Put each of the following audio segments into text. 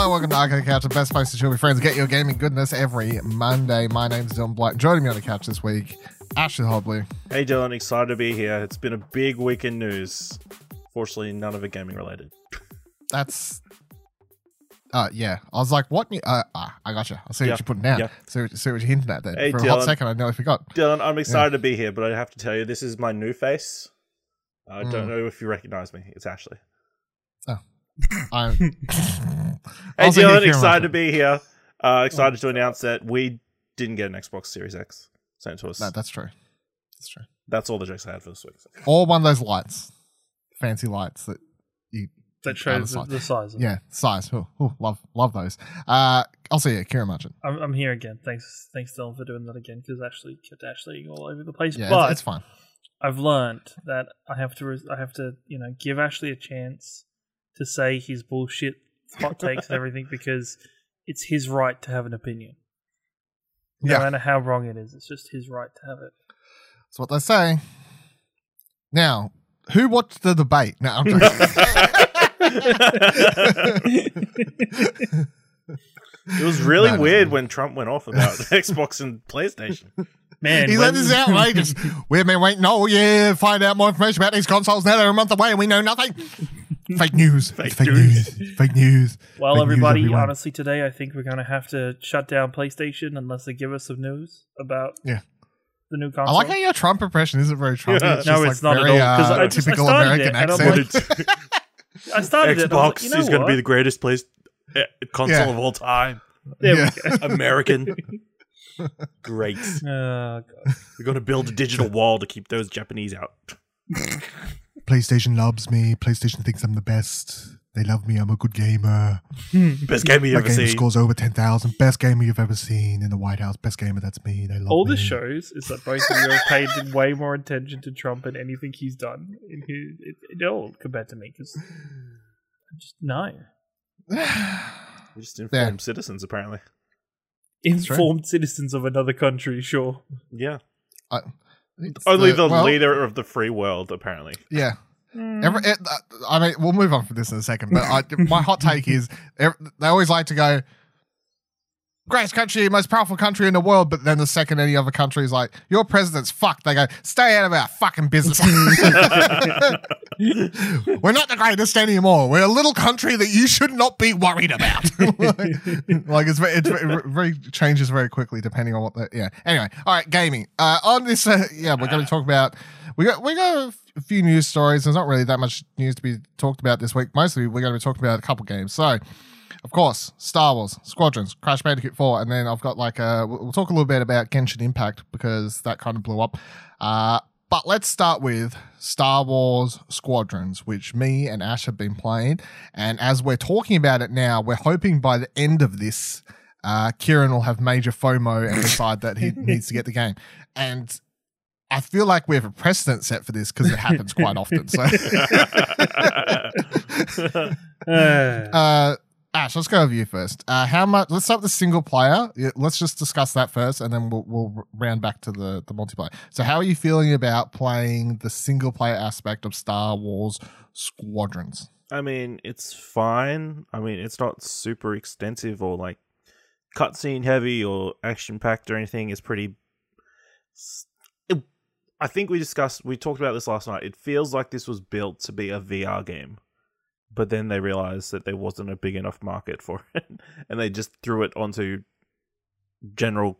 Hello, welcome to Arcade Couch, the best place to chill with friends, get your gaming goodness every Monday. My name's Dylan Blight. Joining me on the couch this week, Ashley Hobley. Hey Dylan, excited to be here. It's been a big week in news. Fortunately, none of it gaming related. That's uh yeah. I was like, what? new- Uh, ah, I gotcha. I see Yeah. what you're putting down. Yeah. See, what, see what you're hinting at there. Hey, For a hot Dylan. second, I nearly forgot. Dylan, I'm excited to be here, but I have to tell you, this is my new face. I Mm. don't know if you recognize me. It's Ashley. I'm. Hey Dylan, excited to be here. Uh, excited to announce that we didn't get an Xbox Series X sent to us. No, that's true. That's true. That's all the jokes I had for this week. Or one of those lights, fancy lights that you. that Other shows the, the size. Of it. Yeah, size. Oh, oh, love, love those. Uh, I'll see you, Kieran Marchant. I'm, I'm here again. Thanks, thanks Dylan for doing that again because actually kept Ashley all over the place. Yeah, but it's, it's fine. I've learned that I have to, res- I have to, you know, give Ashley a chance to say his bullshit, hot takes, and everything because it's his right to have an opinion. No Yeah. matter how wrong it is, it's just his right to have it. That's what they say. Now, who watched the debate? No, I'm joking. It was really No, no, weird no. when Trump went off about Xbox and PlayStation. Man, He when- said this is outrageous. We've been waiting all year to find out more information about these consoles. Now they're a month away and we know nothing. Fake news. Fake fake news. news. Fake news. Well, Fake everybody, everyone. honestly, today I think we're going to have to shut down PlayStation unless they give us some news about Yeah. the new console. I like how your Trump impression isn't very Trump. Yeah. It's No, just it's like not at very, all, 'cause uh, I just- I typical started American it, and I'm accent. like- I started it. and Xbox like, you know is going to be the greatest place eh, console Yeah. of all time. There Yeah. we go. American. Great. Oh, God. We're going to build a digital wall to keep those Japanese out. PlayStation loves me. PlayStation thinks I'm the best. They love me. I'm a good gamer. Hmm. Best game you My ever game seen. scores over 10,000. Best gamer you've ever seen in the White House. Best gamer, that's me. They love All me. this shows is that both of you have paid way more attention to Trump and anything he's done in his it, it all compared to me because just no We're just informed citizens, apparently. informed citizens of another country. Sure, Yeah. I- it's Only the well, leader of the free world, apparently. Yeah. Hmm. Every, it, uh, I mean, we'll move on from this in a second, but I, my hot take is ev they always like to go, greatest country, most powerful country in the world, but then the second any other country is like, your president's fucked, they go, stay out of our fucking business. We're not the greatest anymore. We're a little country that you should not be worried about. like, it's, very, it's very, very changes very quickly depending on what the yeah. Anyway, all right, gaming. Uh, on this, uh, yeah, we're going to talk about we got we got a few news stories. There's not really that much news to be talked about this week. Mostly, we're going to be talking about a couple games. So. Of course, Star Wars, Squadrons, Crash Bandicoot 4, and then I've got like a. We'll we'll talk a little bit about Genshin Impact because that kind of blew up. Uh, but let's start with Star Wars Squadrons, which me and Ash have been playing. And as we're talking about it now, we're hoping by the end of this, uh, Kieran will have major FOMO and decide that he needs to get the game. And I feel like we have a precedent set for this because it happens quite often. So, Uh, uh, Ash, let's go with you first. Uh, how much? Let's start with the single player. Let's just discuss that first, and then we'll, we'll round back to the the multiplayer. So, how are you feeling about playing the single player aspect of Star Wars Squadrons? I mean, it's fine. I mean, it's not super extensive or like cutscene heavy or action packed or anything. It's pretty. I think we discussed, we talked about this last night. It feels like this was built to be a VR game, but then they realized that there wasn't a big enough market for it, and they just threw it onto general.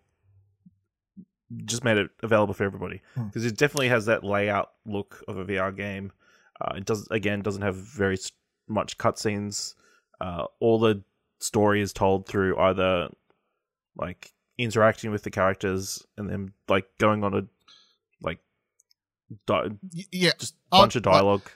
Just made it available for everybody Hmm. because it definitely has that layout look of a VR game. Uh, it does again doesn't have very much cutscenes. Uh, all the story is told through either like interacting with the characters and then like going on a like di- yeah, just I'll- bunch of dialogue.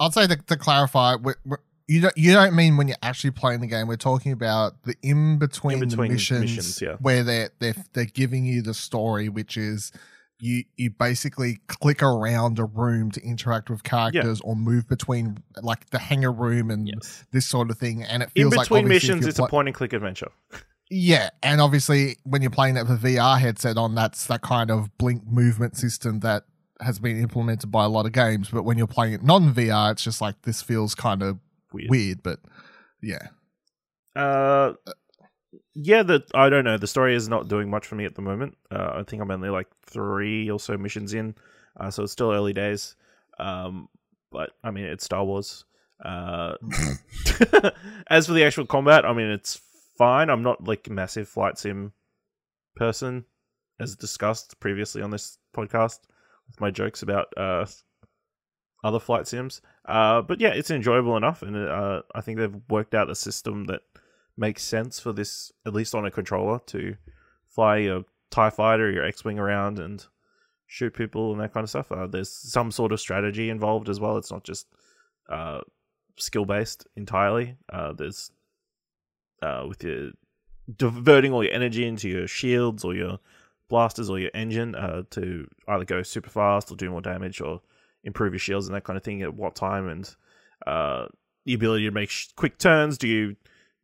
I'll say to, to clarify, we we you don't you don't mean when you're actually playing the game. We're talking about the in between the missions, missions, yeah. where they're they're they're giving you the story, which is you you basically click around a room to interact with characters or move between like the hangar room and Yes. this sort of thing. And it feels like between if missions, it's a point and click adventure. yeah, and obviously when you're playing it with a VR headset on, that's that kind of blink movement system that has been implemented by a lot of games. But when you're playing it non VR, it's just like this feels kind of Weird. weird. But yeah, Uh, yeah, the I don't know. The story is not doing much for me at the moment. Uh, I think I'm only like three or so missions in, uh, so it's still early days. Um, but I mean, it's Star Wars. Uh, as for the actual combat, I mean, it's fine. I'm not like a massive flight sim person, as discussed previously on this podcast with my jokes about uh, other flight sims. Uh, but yeah, it's enjoyable enough, and uh, I think they've worked out a system that makes sense for this, at least on a controller, to fly your Tie Fighter, your X-wing around and shoot people and that kind of stuff. Uh, there's some sort of strategy involved as well. It's not just uh, skill based entirely. Uh, there's uh, with your diverting all your energy into your shields or your blasters or your engine uh, to either go super fast or do more damage or improve your shields and that kind of thing at what time and uh, the ability to make sh- quick turns. Do you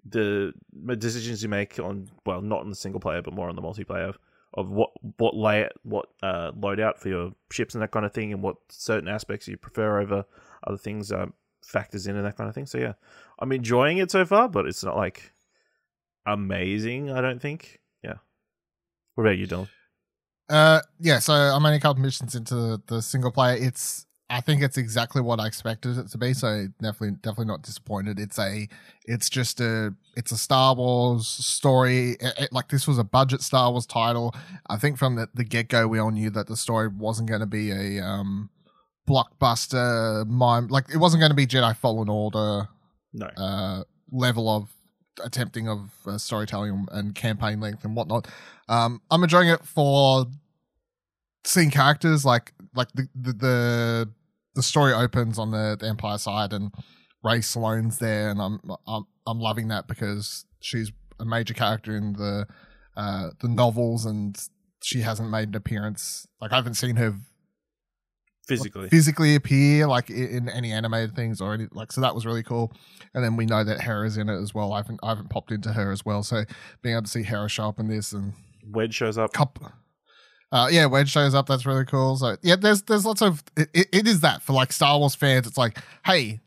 the decisions you make on well not on the single player but more on the multiplayer of what what lay what uh, loadout for your ships and that kind of thing and what certain aspects you prefer over other things uh, factors in and that kind of thing. So yeah, I'm enjoying it so far, but it's not like amazing. I don't think. What about you, Dylan? Uh, yeah. So I'm only a couple missions into the, the single player. It's I think it's exactly what I expected it to be. So definitely, definitely not disappointed. It's a, it's just a, it's a Star Wars story. It, it, like this was a budget Star Wars title. I think from the, the get go, we all knew that the story wasn't going to be a um, blockbuster mime. Like it wasn't going to be Jedi Fallen Order. No. Uh, level of attempting of uh, storytelling and campaign length and whatnot. Um, I'm enjoying it for seeing characters like like the the the, the story opens on the, the Empire side and Rae Sloane's there, and I'm I'm I'm loving that because she's a major character in the uh, the novels, and she hasn't made an appearance. Like I haven't seen her physically physically appear like in any animated things or any like so that was really cool and then we know that Hera's in it as well I haven't I haven't popped into her as well so being able to see Hera show up in this and Wedge shows up couple uh, yeah, Wedge shows up. That's really cool. So yeah, there's there's lots of it, it is that for like Star Wars fans. It's like, hey,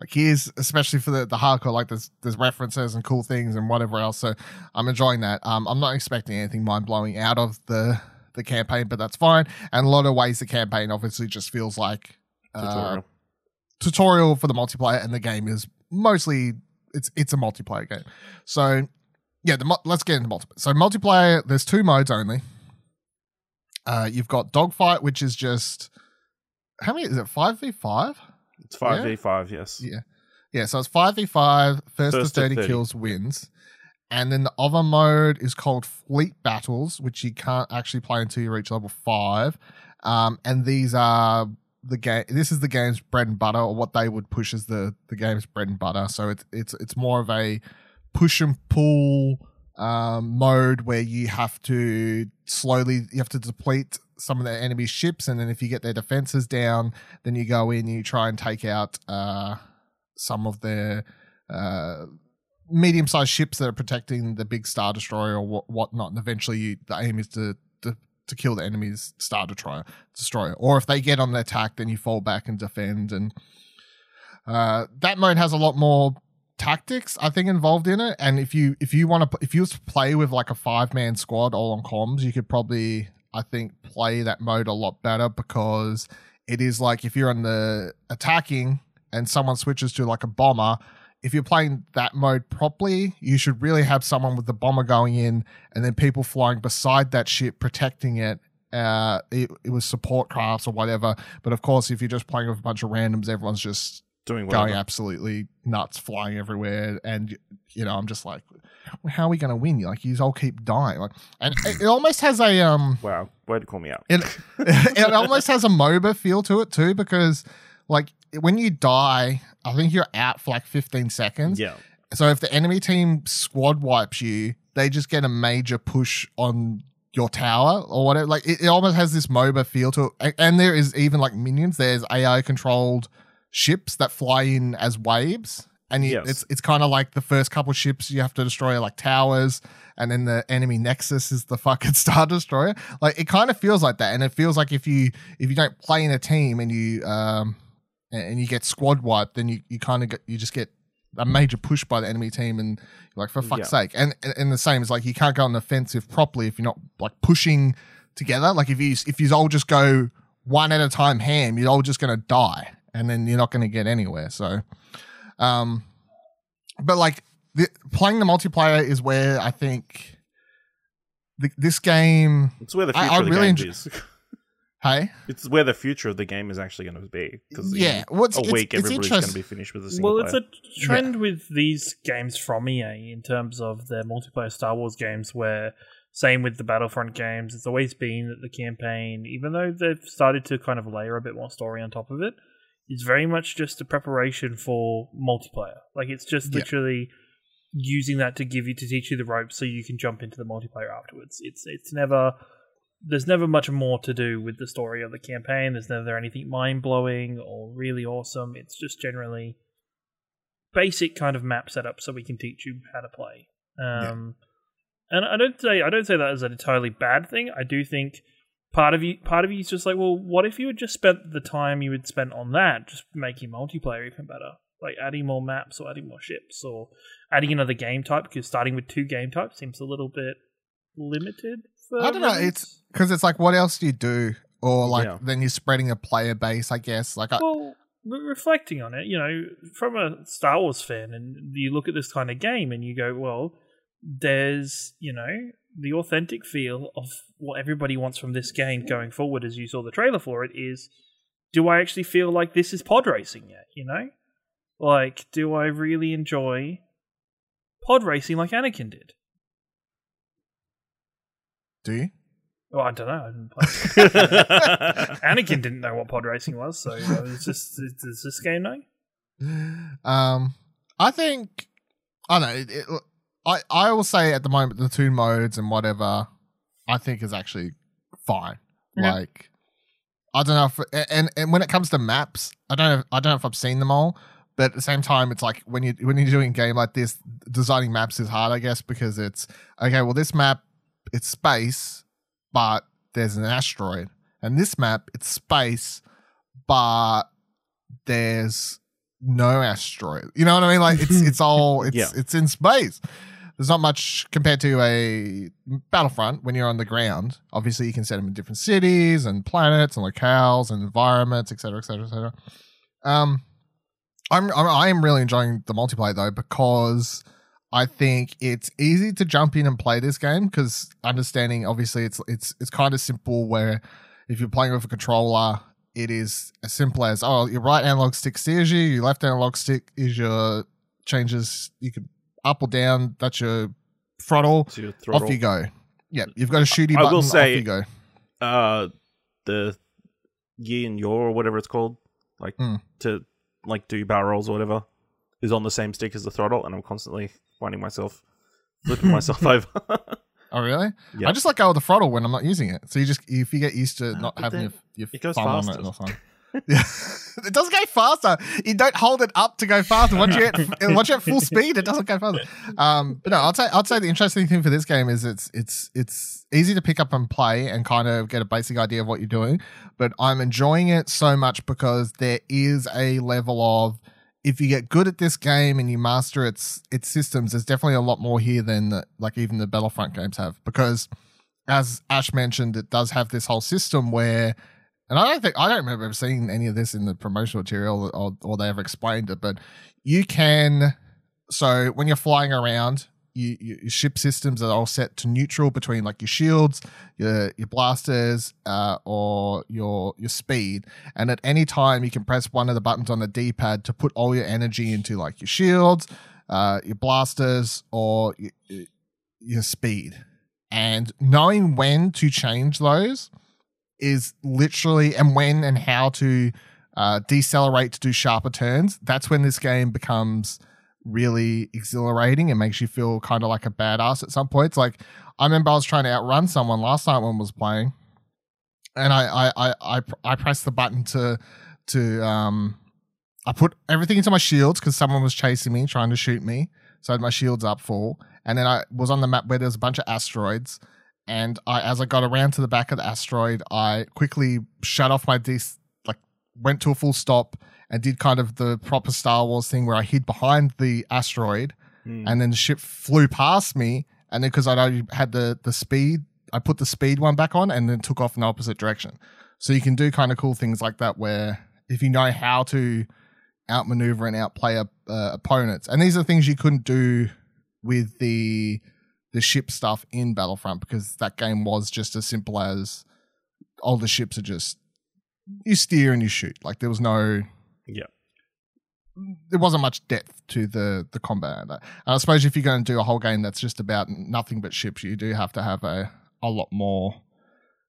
like here's especially for the, the hardcore, like there's there's references and cool things and whatever else. So I'm enjoying that. Um, I'm not expecting anything mind blowing out of the the campaign, but that's fine. And a lot of ways the campaign obviously just feels like uh, tutorial. tutorial for the multiplayer, and the game is mostly it's it's a multiplayer game. So yeah, the let's get into multiplayer. So multiplayer, there's two modes only. Uh, you've got dogfight, which is just how many is it? Five v five. It's five v five. Yes. Yeah. Yeah. So it's five v five. First, to 30, 30. kills wins. And then the other mode is called Fleet Battles, which you can't actually play until you reach level five. Um, and these are the game. This is the game's bread and butter, or what they would push as the the game's bread and butter. So it's it's it's more of a push and pull um, mode where you have to slowly you have to deplete some of the enemy ships, and then if you get their defenses down, then you go in and you try and take out uh, some of their uh, medium-sized ships that are protecting the big star destroyer or what whatnot. And eventually, you, the aim is to, to to kill the enemy's star destroyer, destroyer. Or if they get on the attack, then you fall back and defend. And uh, that mode has a lot more tactics I think involved in it. And if you if you want to if you was to play with like a five man squad all on comms, you could probably I think play that mode a lot better because it is like if you're on the attacking and someone switches to like a bomber. If you're playing that mode properly, you should really have someone with the bomber going in and then people flying beside that ship protecting it uh, it, it was support crafts or whatever. But of course, if you're just playing with a bunch of randoms, everyone's just Doing well. going absolutely nuts, flying everywhere, and you know, I'm just like, well, how are we going to win? Like, you all keep dying, like, and it, it almost has a um, Wow. Way to call me out. it it almost has a MOBA feel to it too, because like when you die, I think you're out for like 15 seconds. Yeah. So if the enemy team squad wipes you, they just get a major push on your tower or whatever. Like it, it almost has this MOBA feel to it. And there is even like minions. There's AI controlled ships that fly in as waves. And you, Yes. it's it's kind of like the first couple ships you have to destroy like towers, and then the enemy nexus is the fucking star destroyer. Like it kind of feels like that, and it feels like if you if you don't play in a team and you um and and you get squad wiped, then you, you kind of you just get a major push by the enemy team, and you're like for fuck's Yeah. sake. And and- and the same is like you can't go on the offensive properly if you're not like pushing together. Like if you if you all just go one at a time ham, you're all just gonna die, and then you're not gonna get anywhere. So, um, but like the, playing the multiplayer is where I think the, this game. It's where the I- future I of the really game enjoy- is. Hey, It's where the future of the game is actually going to be. Because yeah, well, it's, a week it's everybody's going to be finished with a single Well, it's a trend with these games from EA in terms of their multiplayer Star Wars games, where same with the Battlefront games, it's always been that the campaign, even though they've started to kind of layer a bit more story on top of it, is very much just a preparation for multiplayer. Like it's just Yeah. literally using that to give you to teach you the ropes so you can jump into the multiplayer afterwards. It's it's never there's never much more to do with the story of the campaign. There's never anything mind blowing or really awesome. It's just generally basic kind of map setup so we can teach you how to play. Um, And I don't say I don't say that as a entirely bad thing. I do think part of you part of you is just like, well, what if you had just spent the time you had spent on that just making multiplayer even better, like adding more maps or adding more ships or adding another game type because starting with two game types seems a little bit limited. For I don't know, It's because it's like, what else do you do? Or like, Yeah. then you're spreading a player base, I guess. Like, well, re- reflecting on it, you know, from a Star Wars fan, and you look at this kind of game and you go, well, there's, you know, the authentic feel of what everybody wants from this game going forward, as you saw the trailer for it, is do I actually feel like this is pod racing yet, you know? Like, do I really enjoy pod racing like Anakin did? Do you? Well, I don't know. I didn't play. Anakin didn't know what pod racing was, so uh, it's just, does this game know? Um, I think I don't know. It, it, I I will say at the moment the two modes and whatever I think is actually fine. Yeah. Like I don't know if and and when it comes to maps, I don't know I don't know if I've seen them all, but at the same time, it's like when you when you're doing a game like this, designing maps is hard, I guess, because it's okay. Well, this map it's space, but there's an asteroid, and this map it's space, but there's no asteroid. You know what I mean? Like it's it's all it's Yeah. it's in space. There's not much compared to a Battlefront when you're on the ground. Obviously, you can set them in different cities and planets and locales and environments, etc., etc., etc. Um, I'm, I'm I am really enjoying the multiplayer though because I think it's easy to jump in and play this game because understanding obviously it's it's it's kind of simple where if you're playing with a controller it is as simple as oh your right analog stick steers you your left analog stick is your changes you can up or down that's your throttle your throttle. off you go yeah you've got a shooty I button will say- off you go uh the yi and yor or whatever it's called like Mm. to like do barrel rolls or whatever is on the same stick as the throttle and i'm constantly finding myself flipping myself over oh really Yeah. I just let go of the throttle when I'm not using it so you just if you get used to not but having then your, your it goes thumb on faster. it or Yeah. it doesn't go faster. You don't hold it up to go faster. Once you at once you're at full speed, it doesn't go faster. Um, but no, I'd say I'd say the interesting thing for this game is it's it's it's easy to pick up and play and kind of get a basic idea of what you're doing. But I'm enjoying it so much because there is a level of if you get good at this game and you master its its systems, there's definitely a lot more here than the, like even the Battlefront games have because as Ash mentioned, it does have this whole system where and I don't think I don't remember seeing any of this in the promotional material or, or they ever explained it, but you can. So when you're flying around, you, you, your ship systems are all set to neutral between like your shields, your your blasters, uh, or your your speed. And at any time, you can press one of the buttons on the D-pad to put all your energy into like your shields, uh, your blasters, or your, your speed. And knowing when to change those is literally and when and how to uh, decelerate to do sharper turns. That's when this game becomes really exhilarating and makes you feel kind of like a badass at some points. Like I remember I was trying to outrun someone last night when I was playing, and I I I I, I pressed the button to to um I put everything into my shields because someone was chasing me trying to shoot me. So I had my shields up full, and then I was on the map where there's a bunch of asteroids and I, as I got around to the back of the asteroid, I quickly shut off my dis, like went to a full stop and did kind of the proper Star Wars thing where I hid behind the asteroid Hmm. and then the ship flew past me and then because I already had the the speed I put the speed one back on and then took off in the opposite direction. So you can do kind of cool things like that where if you know how to outmaneuver and outplay uh, opponents, and these are things you couldn't do with the the ship stuff in Battlefront because that game was just as simple as all the ships are just you steer and you shoot. Like there was no Yeah. there wasn't much depth to the the combat. And I suppose if you're going to do a whole game that's just about nothing but ships, you do have to have a a lot more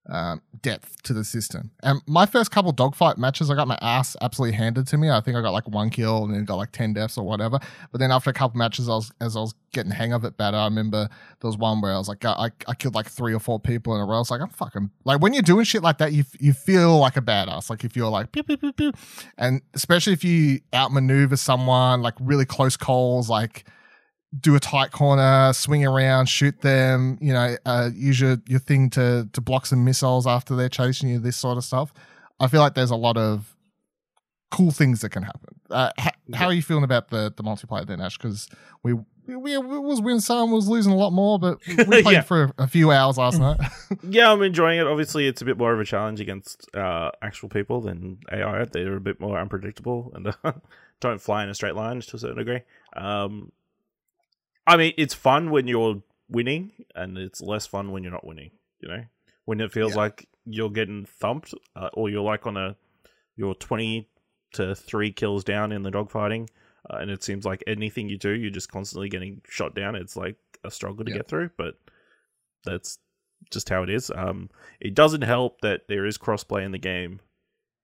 um, depth to the system. And my first couple dogfight matches, I got my ass absolutely handed to me. I think I got like one kill and then got like ten deaths or whatever. But then after a couple matches, I was as I was getting hang of it better. I remember there was one where I was like, I, I killed like three or four people in a row. I was like, I'm fucking like when you're doing shit like that, you you feel like a badass. Like if you're like pew, pew, pew, pew. and especially if you outmaneuver someone like really close calls, like do a tight corner, swing around, shoot them, you know, uh, use your, your thing to to block some missiles after they're chasing you, this sort of stuff. I feel like there's a lot of cool things that can happen. Uh, ha- how are you feeling about the the multiplayer then, Ash? Because we, we we was winning some, was losing a lot more, but we played Yeah. for a, a few hours last night. Yeah, I'm enjoying it. Obviously, it's a bit more of a challenge against uh, actual people than AI. They're a bit more unpredictable and uh, don't fly in a straight line to a certain degree. Um, I mean, it's fun when you're winning, and it's less fun when you're not winning. You know, when it feels Yeah. like you're getting thumped, uh, or you're like on a you're twenty to three kills down in the dogfighting, uh, and it seems like anything you do, you're just constantly getting shot down. It's like a struggle to Yeah. get through, but that's just how it is. Um, it doesn't help that there is crossplay in the game,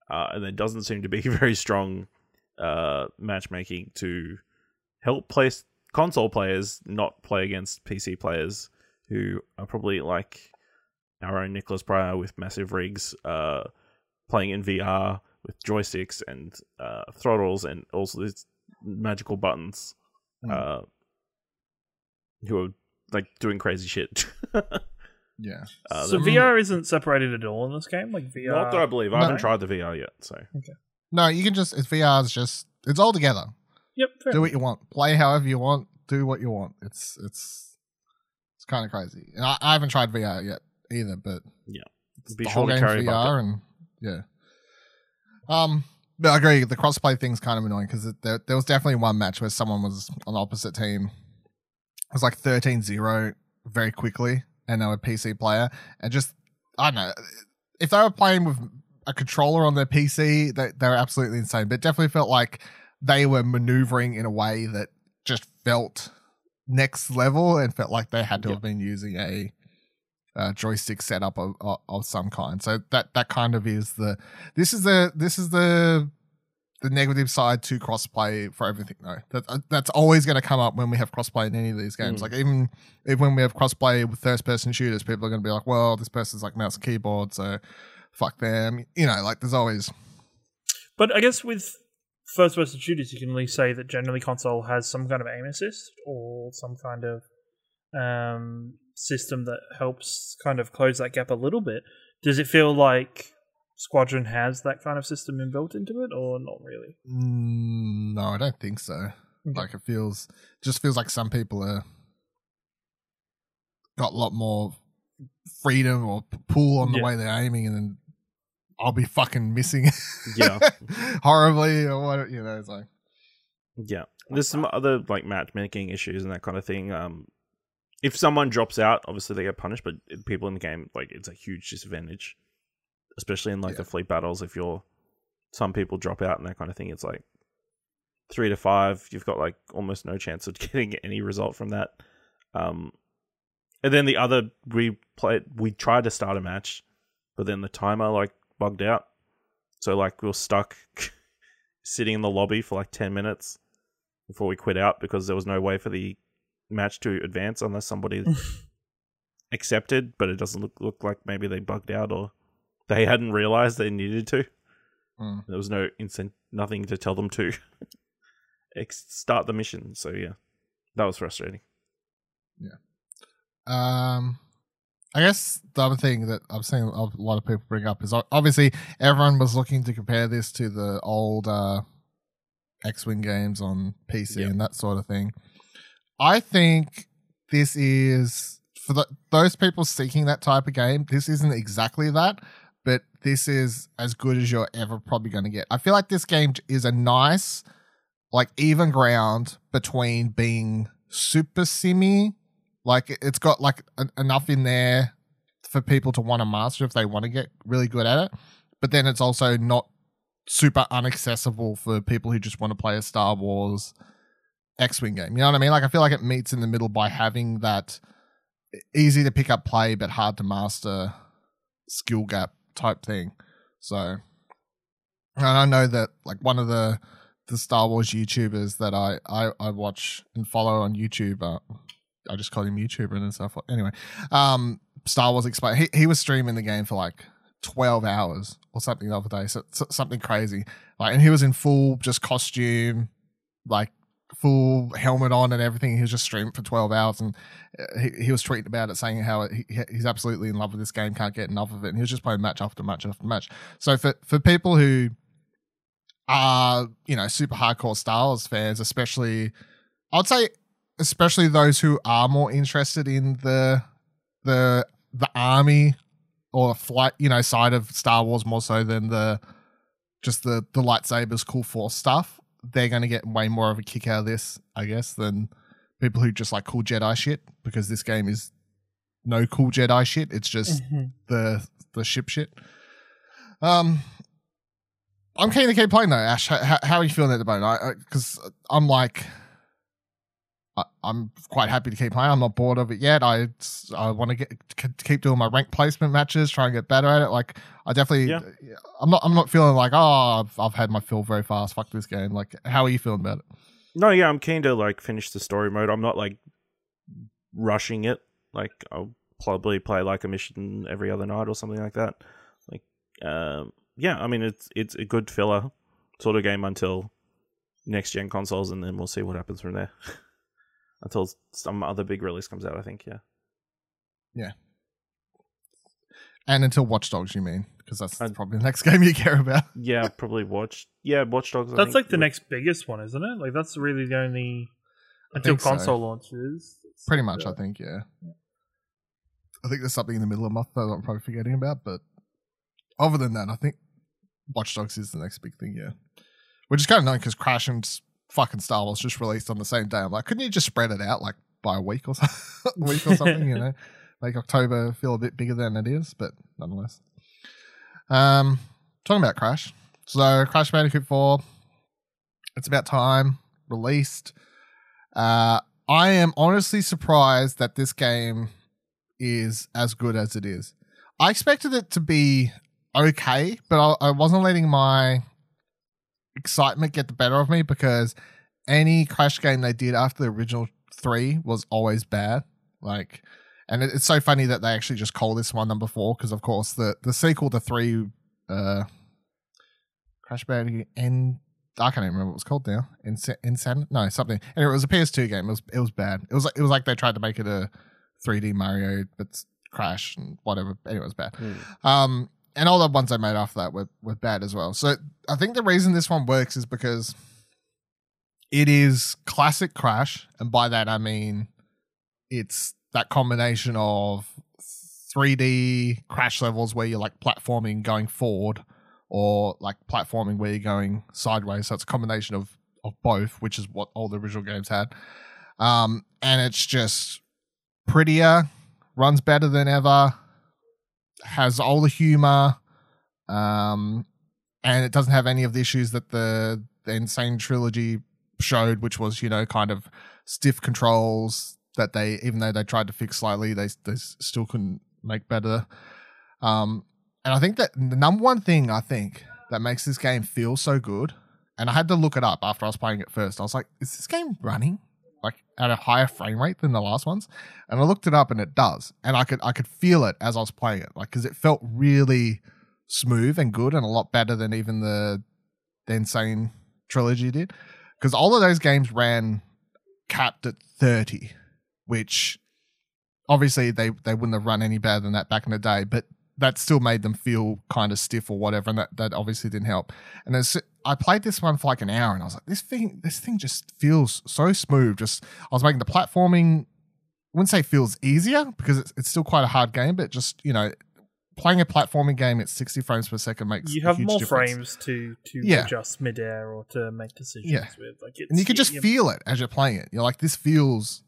uh, and there doesn't seem to be very strong uh, matchmaking to help place console players not play against PC players who are probably like our own Nicholas Pryor with massive rigs, uh, playing in VR with joysticks and uh, throttles and also these magical buttons, Mm. uh, who are like doing crazy shit. yeah. Uh, so the- VR isn't separated at all in this game. Like VR. Not that I believe. I No. haven't tried the VR yet, so okay. No, you can just it's VR is just it's all together. Yep. fair do what you want, play however you want, do what you want. It's it's it's kind of crazy. And I, I haven't tried VR yet either, but Yeah. it's Be the sure whole to game's carry VR and yeah. Um, but I agree. The crossplay thing's kind of annoying because there, there was definitely one match where someone was on the opposite team. It was like 13-0 very quickly, and they were a PC player, and just I don't know if they were playing with a controller on their PC, they, they were absolutely insane. But it definitely felt like they were maneuvering in a way that just felt next level and felt like they had to Yeah. have been using a, uh joystick setup of, of, of some kind. So that that kind of is the this is the this is the the negative side to crossplay for everything though. That uh, that's always going to come up when we have crossplay in any of these games. Mm. Like even even when we have crossplay with first person shooters, people are going to be like, "Well, this person's like mouse and keyboard, so fuck them." You know, like there's always But I guess with first person shooters, you can at least say that generally console has some kind of aim assist or some kind of um, system that helps kind of close that gap a little bit. Does it feel like Squadron has that kind of system inbuilt into it, or not really? Mm, no, I don't think so. Okay. Like it feels just feels like some people are got a lot more freedom or pull on the Yeah. way they're aiming, and then I'll be fucking missing Yeah. horribly or what you know. It's like yeah. There's some other like matchmaking issues and that kind of thing. Um, if someone drops out, obviously they get punished, but people in the game like it's a huge disadvantage, especially in like Yeah. the fleet battles. If you're some people drop out and that kind of thing, it's like three to five. You've got like almost no chance of getting any result from that. Um, and then the other we played, we tried to start a match, but then the timer like bugged out, so like we were stuck sitting in the lobby for like ten minutes before we quit out because there was no way for the match to advance unless somebody accepted, but it doesn't look look like maybe they bugged out or they hadn't realized they needed to. Mm. There was no instant, nothing to tell them to ex- start the mission. So yeah, that was frustrating. Yeah. Um, I guess the other thing that I'm seeing a lot of people bring up is obviously everyone was looking to compare this to the old uh, X-wing games on PC Yeah. and that sort of thing. I think this is for the, those people seeking that type of game. This isn't exactly that, but this is as good as you're ever probably going to get. I feel like this game is a nice, like even ground between being super simmy, like it's got like en- enough in there for people to want to master if they want to get really good at it, but then it's also not super unaccessible for people who just want to play a Star Wars X-wing game. You know what I mean? Like I feel like it meets in the middle by having that easy to pick up play but hard to master skill gap type thing. So and I know that like one of the the Star Wars YouTubers that I I, I watch and follow on YouTube uh, I just called him YouTuber and stuff. Anyway, um, Star Wars explain. He he was streaming the game for like twelve hours or something the other day, so, so something crazy. Like, and he was in full just costume, like full helmet on and everything. He was just streaming for twelve hours, and uh, he he was tweeting about it, saying how he, he's absolutely in love with this game, can't get enough of it, and he was just playing match after match after match. So for for people who are you know super hardcore Star Wars fans, especially, I'd say especially those who are more interested in the the the army or flight you know side of Star Wars more so than the just the the lightsabers cool force stuff. They're going to get way more of a kick out of this, I guess, than people who just like cool Jedi shit because this game is no cool Jedi shit. It's just Mhm. the the ship shit. Um, I'm keen to keep playing though. Ash, how, how are you feeling at the moment? Because I'm like, I, I'm quite happy to keep playing. I'm not bored of it yet. I I want to get keep doing my rank placement matches, try and get better at it. Like I definitely, Yeah. I'm not I'm not feeling like oh I've, I've had my fill very fast. Fuck this game. Like how are you feeling about it? No, yeah, I'm keen to like finish the story mode. I'm not like rushing it. Like I'll probably play like a mission every other night or something like that. Like, um, yeah, I mean it's it's a good filler sort of game until next gen consoles, and then we'll see what happens from there. until some other big release comes out, I think. Yeah. Yeah, and until Watch Dogs, you mean? Because that's probably the next game you care about. Yeah, probably watch. Yeah, Watch Dogs. I That's think, like the would- next biggest one, isn't it? Like that's really the only until think so. console launches. Pretty much, the- I think. Yeah. I think there's something in the middle of the month that I'm probably forgetting about, but other than that, I think Watch Dogs is the next big thing. Yeah, which is kind of annoying because Crash and s- fucking Star Wars just released on the same day. I'm like, couldn't you just spread it out like by a week or so, a week or something? you know, make October feel a bit bigger than it is, but nonetheless. Um, talking about Crash, so Crash Bandicoot Four, it's about time released. Uh, I am honestly surprised that this game is as good as it is. I expected it to be okay, but I, I wasn't letting my excitement get the better of me because any Crash game they did after the original three was always bad. Like, and it, it's so funny that they actually just call this one number four because, of course, the the sequel to three, uh, Crash Bandicoot and I can't even remember what it was called now. Insa- Insan? No, something. Anyway, it was a PS2 game. It was it was bad. It was like it was like they tried to make it a 3D Mario, but Crash and whatever. Anyway, it was bad. Hmm. Um, and all the ones I made after that were, were bad as well. So I think the reason this one works is because it is classic Crash, and by that I mean it's that combination of 3D Crash levels where you're like platforming going forward, or like platforming where you're going sideways. So it's a combination of of both, which is what all the original games had. Um, and it's just prettier, runs better than ever, has all the humor, um, and it doesn't have any of the issues that the, the N. Sane Trilogy showed, which was you know kind of stiff controls that they even though they tried to fix slightly, they they still couldn't make better. Um, and I think that the number one thing I think that makes this game feel so good, and I had to look it up after I was playing it first. I was like, is this game running like at a higher frame rate than the last ones? And I looked it up, and it does. And I could I could feel it as I was playing it, like because it felt really smooth and good, and a lot better than even the the Insane trilogy did. Because all of those games ran capped at thirty, which obviously they they wouldn't have run any better than that back in the day, but that still made them feel kind of stiff or whatever, and that, that obviously didn't help. And as I played this one for like an hour, and I was like, this thing, this thing just feels so smooth. Just I was making the platforming. I wouldn't say feels easier because it's, it's still quite a hard game, but just you know, playing a platforming game at 60 frames per second makes you have more difference. frames to to Yeah. adjust midair or to make decisions Yeah. with. Like it's, and you can just you- feel it as you're playing it. You're like, this feels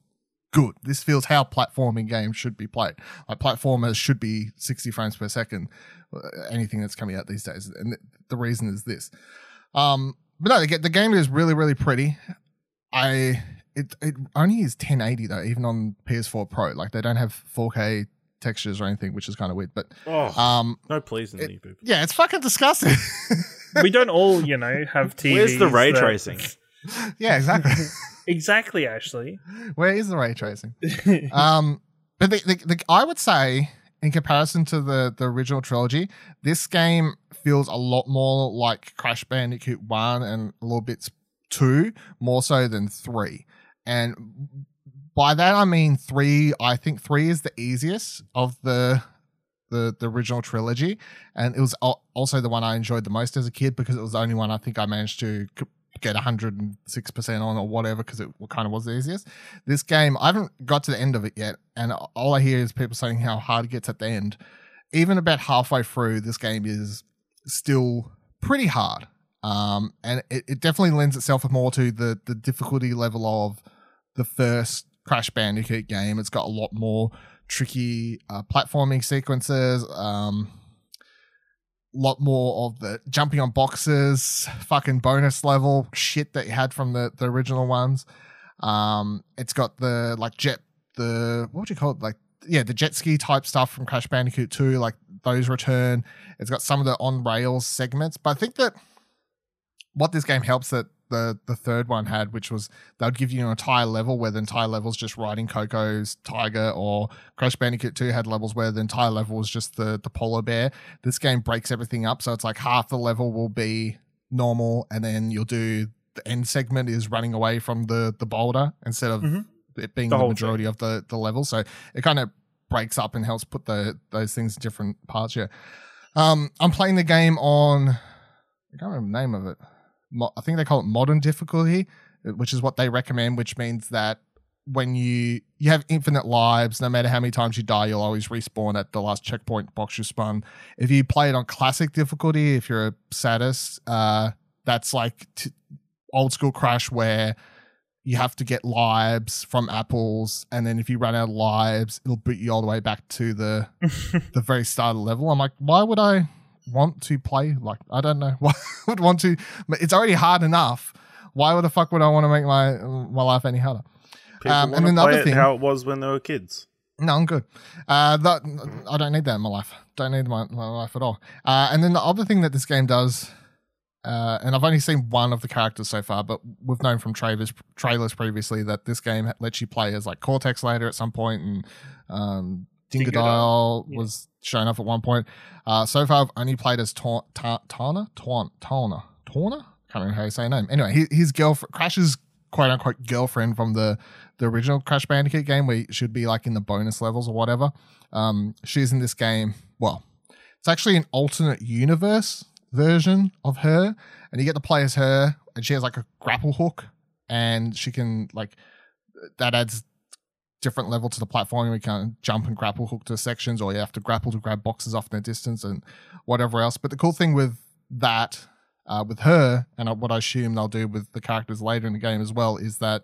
good. This feels how platforming games should be played. Like platformers should be 60 frames per second. uh, Anything that's coming out these days, and the reason is this. Um, but no, the, the game is really, really pretty. I it it only is 1080 though, even on PS4 Pro. Like they don't have 4K textures or anything, which is kind of weird. But Oh, um, no pleasing it- me, people. yeah, it's fucking disgusting. we don't all, you know, have TVs. Where's the ray that- tracing? yeah, exactly. exactly, Ashley. Where is the ray tracing? um, but the, the, the, I would say, in comparison to the the original trilogy, this game feels a lot more like Crash Bandicoot One and a little bit two, more so than three. And by that I mean three. I think three is the easiest of the the the original trilogy, and it was also the one I enjoyed the most as a kid because it was the only one I think I managed to get 106% on or whatever because it kind of was the easiest. This game, I haven't got to the end of it yet, and all I hear is people saying how hard it gets at the end. Even about halfway through, this game is still pretty hard. Um, and it, it definitely lends itself more to the, the difficulty level of the first Crash Bandicoot game. It's got a lot more tricky uh, platforming sequences. Um, lot more of the jumping on boxes, fucking bonus level shit that you had from the, the original ones. Um, it's got the like jet, the what would you call it? Like yeah, the jet ski type stuff from Crash Bandicoot 2, like those return. It's got some of the on rails segments, but I think that what this game helps that the the third one had, which was they'd give you an entire level where the entire level's just riding Coco's tiger, or Crash Bandicoot 2 had levels where the entire level was just the the polar bear. This game breaks everything up, so it's like half the level will be normal, and then you'll do the end segment is running away from the the boulder instead of Mhm. it being The the, majority of the the level. So it kind of breaks up and helps put the those things in different parts. Yeah, um, I'm playing the game on I can't remember the name of it. Mo- I think they call it modern difficulty, which is what they recommend. Which means that when you you have infinite lives, no matter how many times you die, you'll always respawn at the last checkpoint box you spun. If you play it on classic difficulty, if you're a sadist, uh, that's like t- old school Crash where you have to get lives from apples, and then if you run out of lives, it'll boot you all the way back to the the very start of the level. I'm like, why would I want to play? Like, I don't know. Why would want to? but It's already hard enough. Why would the fuck would I want to make my my life any harder? People Um, and want then to the other it thing- how it was when they were kids. No, I'm good. Uh, that, I don't need that in my life. Don't need my, my life at all. Uh, and then the other thing that this game does, uh, and I've only seen one of the characters so far, but we've known from trailers trailers previously that this game lets you play as like Cortex later at some point, and um, Dingodile Dingodile, yeah. was shown up at one point. Uh, so far, I've only played as Ta- Ta- Tana, Twan, Tana, Tawna. Can't remember how you say her name. Anyway, his, his girlfriend, Crash's quote unquote girlfriend from the the original Crash Bandicoot game, where should be like in the bonus levels or whatever. Um, she's in this game. Well, it's actually an alternate universe version of her, and you get to play as her, and she has like a grapple hook, and she can like that adds different level to the platform. We can jump and grapple hook to sections, or you have to grapple to grab boxes off in the distance and whatever else. But the cool thing with that, uh, with her, and what I assume they'll do with the characters later in the game as well, is that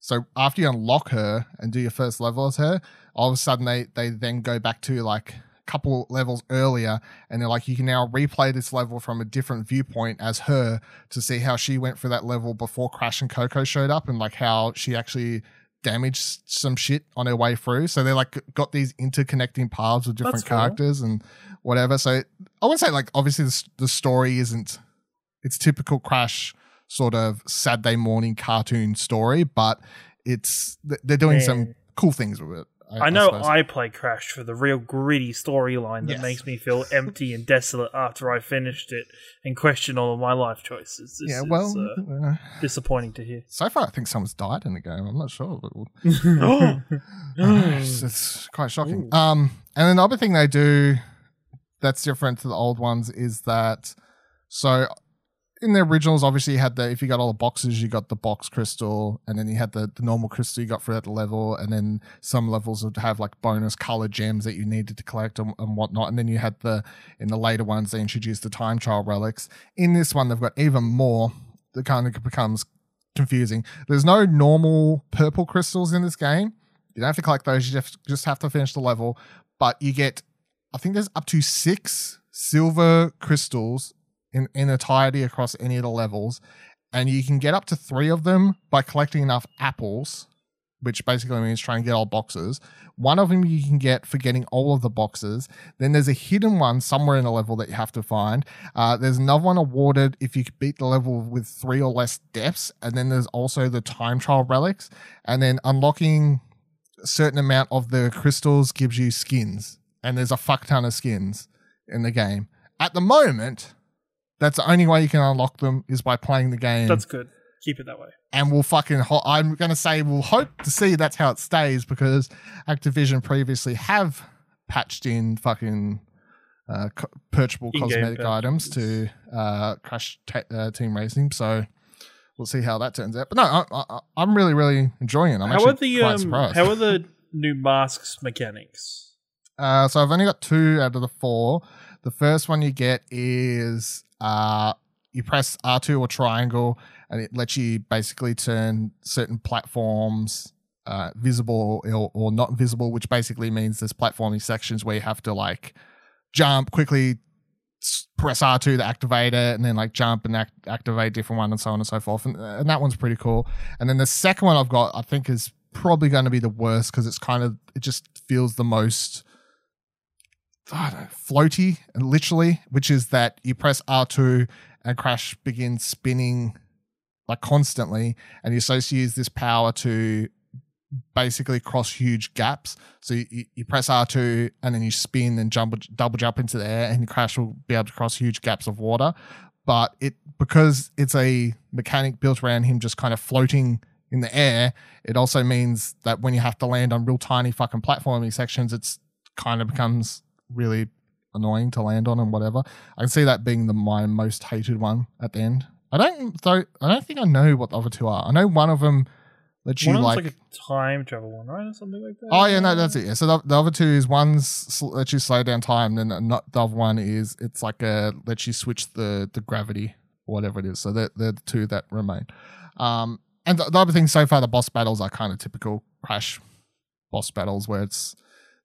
so after you unlock her and do your first level as her, all of a sudden they they then go back to like couple levels earlier and they're like you can now replay this level from a different viewpoint as her to see how she went for that level before Crash and Coco showed up and like how she actually damaged some shit on her way through. So they like got these interconnecting paths with different That's cool. characters and whatever. So I would say like obviously the, the story isn't it's typical Crash sort of Saturday morning cartoon story, but it's they're doing some cool things with it. I know suppose. I play Crash for the real gritty storyline that Yes. makes me feel empty and desolate after I finished it and question all of my life choices. This yeah, is, well, uh, uh, disappointing to hear. so far I think someone's died in the game. I'm not sure, but we'll- it's, it's quite shocking. Um, and then the other thing they do that's different to the old ones is that so in the originals, obviously you had the if you got all the boxes, you got the box crystal, and then you had the, the normal crystal you got for that level, and then some levels would have like bonus color gems that you needed to collect and, and whatnot. And then you had the in the later ones they introduced the time trial relics. In this one, they've got even more. That kind of becomes confusing. There's no normal purple crystals in this game. You don't have to collect those. You just just have to finish the level. But you get, I think there's up to six silver crystals in, in entirety across any of the levels. And you can get up to three of them by collecting enough apples, which basically means trying to get all boxes. One of them you can get for getting all of the boxes. Then there's a hidden one somewhere in the level that you have to find. Uh, there's another one awarded if you beat the level with three or less deaths. And then there's also the time trial relics. And then unlocking a certain amount of the crystals gives you skins. And there's a fuck ton of skins in the game. At the moment, that's the only way you can unlock them is by playing the game. That's good. Keep it that way. and we'll fucking. Ho- I'm gonna say we'll hope to see that's how it stays because Activision previously have patched in fucking uh, co- purchasable In-game cosmetic items to uh, Crash uh, Team Racing. So we'll see how that turns out. But no, I, I, I'm really, really enjoying it. I'm how actually are the quite um, surprised. how are the new masks mechanics? Uh, so I've only got two out of the four. The first one you get is uh, you press R2 or triangle, and it lets you basically turn certain platforms uh, visible or, or not visible, which basically means there's platforming sections where you have to like jump quickly, press R2 to activate it, and then like jump and act- activate different one, and so on and so forth. And, and that one's pretty cool. And then the second one I've got, I think, is probably going to be the worst because it's kind of it just feels the most floaty literally, which is that you press R2 and Crash begins spinning like constantly, and supposed to use this power to basically cross huge gaps. So you, you- you press R2 and then you spin and jump double jump into the air, and Crash will be able to cross huge gaps of water. But it because it's a mechanic built around him just kind of floating in the air, it also means that when you have to land on real tiny fucking platforming sections, it's kind of becomes really annoying to land on and whatever. I can see that being the my most hated one at the end. I don't though. I don't think I know what the other two are. I know one of them lets you One like. like a time travel one, right, or something like that. oh yeah, no, that's it. Yeah. So the, the other two is one's sl- lets you slow down time, then the, not, the other one is it's like a lets you switch the the gravity or whatever it is. So they're, they're the two that remain. Um, and the, the other thing so far, the boss battles are kind of typical Crash boss battles where it's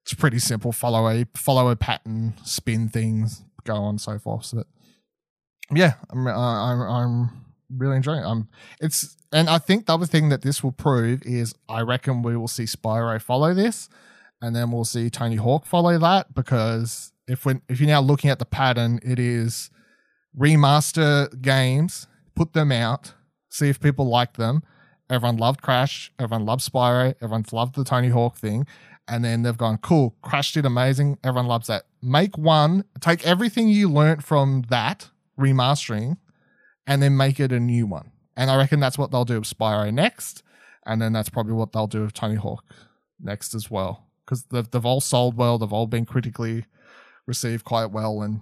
it's pretty simple. Follow a follow a pattern, spin things, go on so forth. So, yeah, I'm I'm I'm really enjoying it. I'm it's and I think the other thing that this will prove is I reckon we will see Spyro follow this, and then we'll see Tony Hawk follow that because if when if you're now looking at the pattern, it is remaster games, put them out, see if people like them. Everyone loved Crash. Everyone loved Spyro. Everyone's loved the Tony Hawk thing. And then they've gone, cool, Crash did amazing. Everyone loves that. Make one, take everything you learnt from that remastering, and then make it a new one. And I reckon that's what they'll do with Spyro next. And then that's probably what they'll do with Tony Hawk next as well. Because they've, they've all sold well, they've all been critically received quite well. And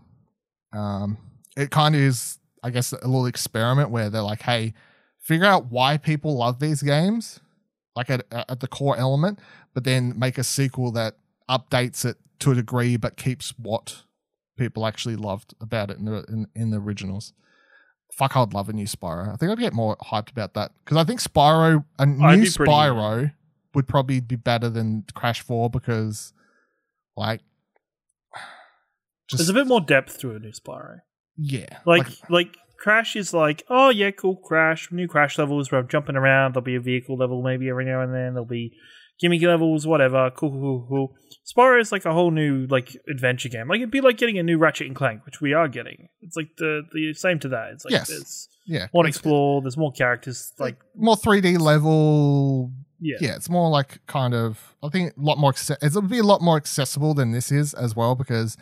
um, it kind of is, I guess, a little experiment where they're like, hey, figure out why people love these games, like at, at the core element, but then make a sequel that updates it to a degree but keeps what people actually loved about it in the in, in the originals. Fuck, I'd love a new Spyro. I think I'd get more hyped about that because I think Spyro, a new I'd pretty- Spyro, would probably be better than Crash Four because, like, just There's a bit more depth to a new Spyro. yeah, Like, like Crash is like, oh yeah, cool Crash, new Crash levels where I'm jumping around. There'll be a vehicle level maybe every now and then. There'll be gimmicky levels, whatever. Cool, cool, cool, cool. Spyro is like a whole new like adventure game. Like it'd be like getting a new Ratchet and Clank, which we are getting. It's like the the same to that. It's like Yes. there's yeah, more to explore. There's more characters. Like more 3D level. yeah, Yeah, it's more like kind of. I think a lot more. It'll be a lot more accessible than this is as well because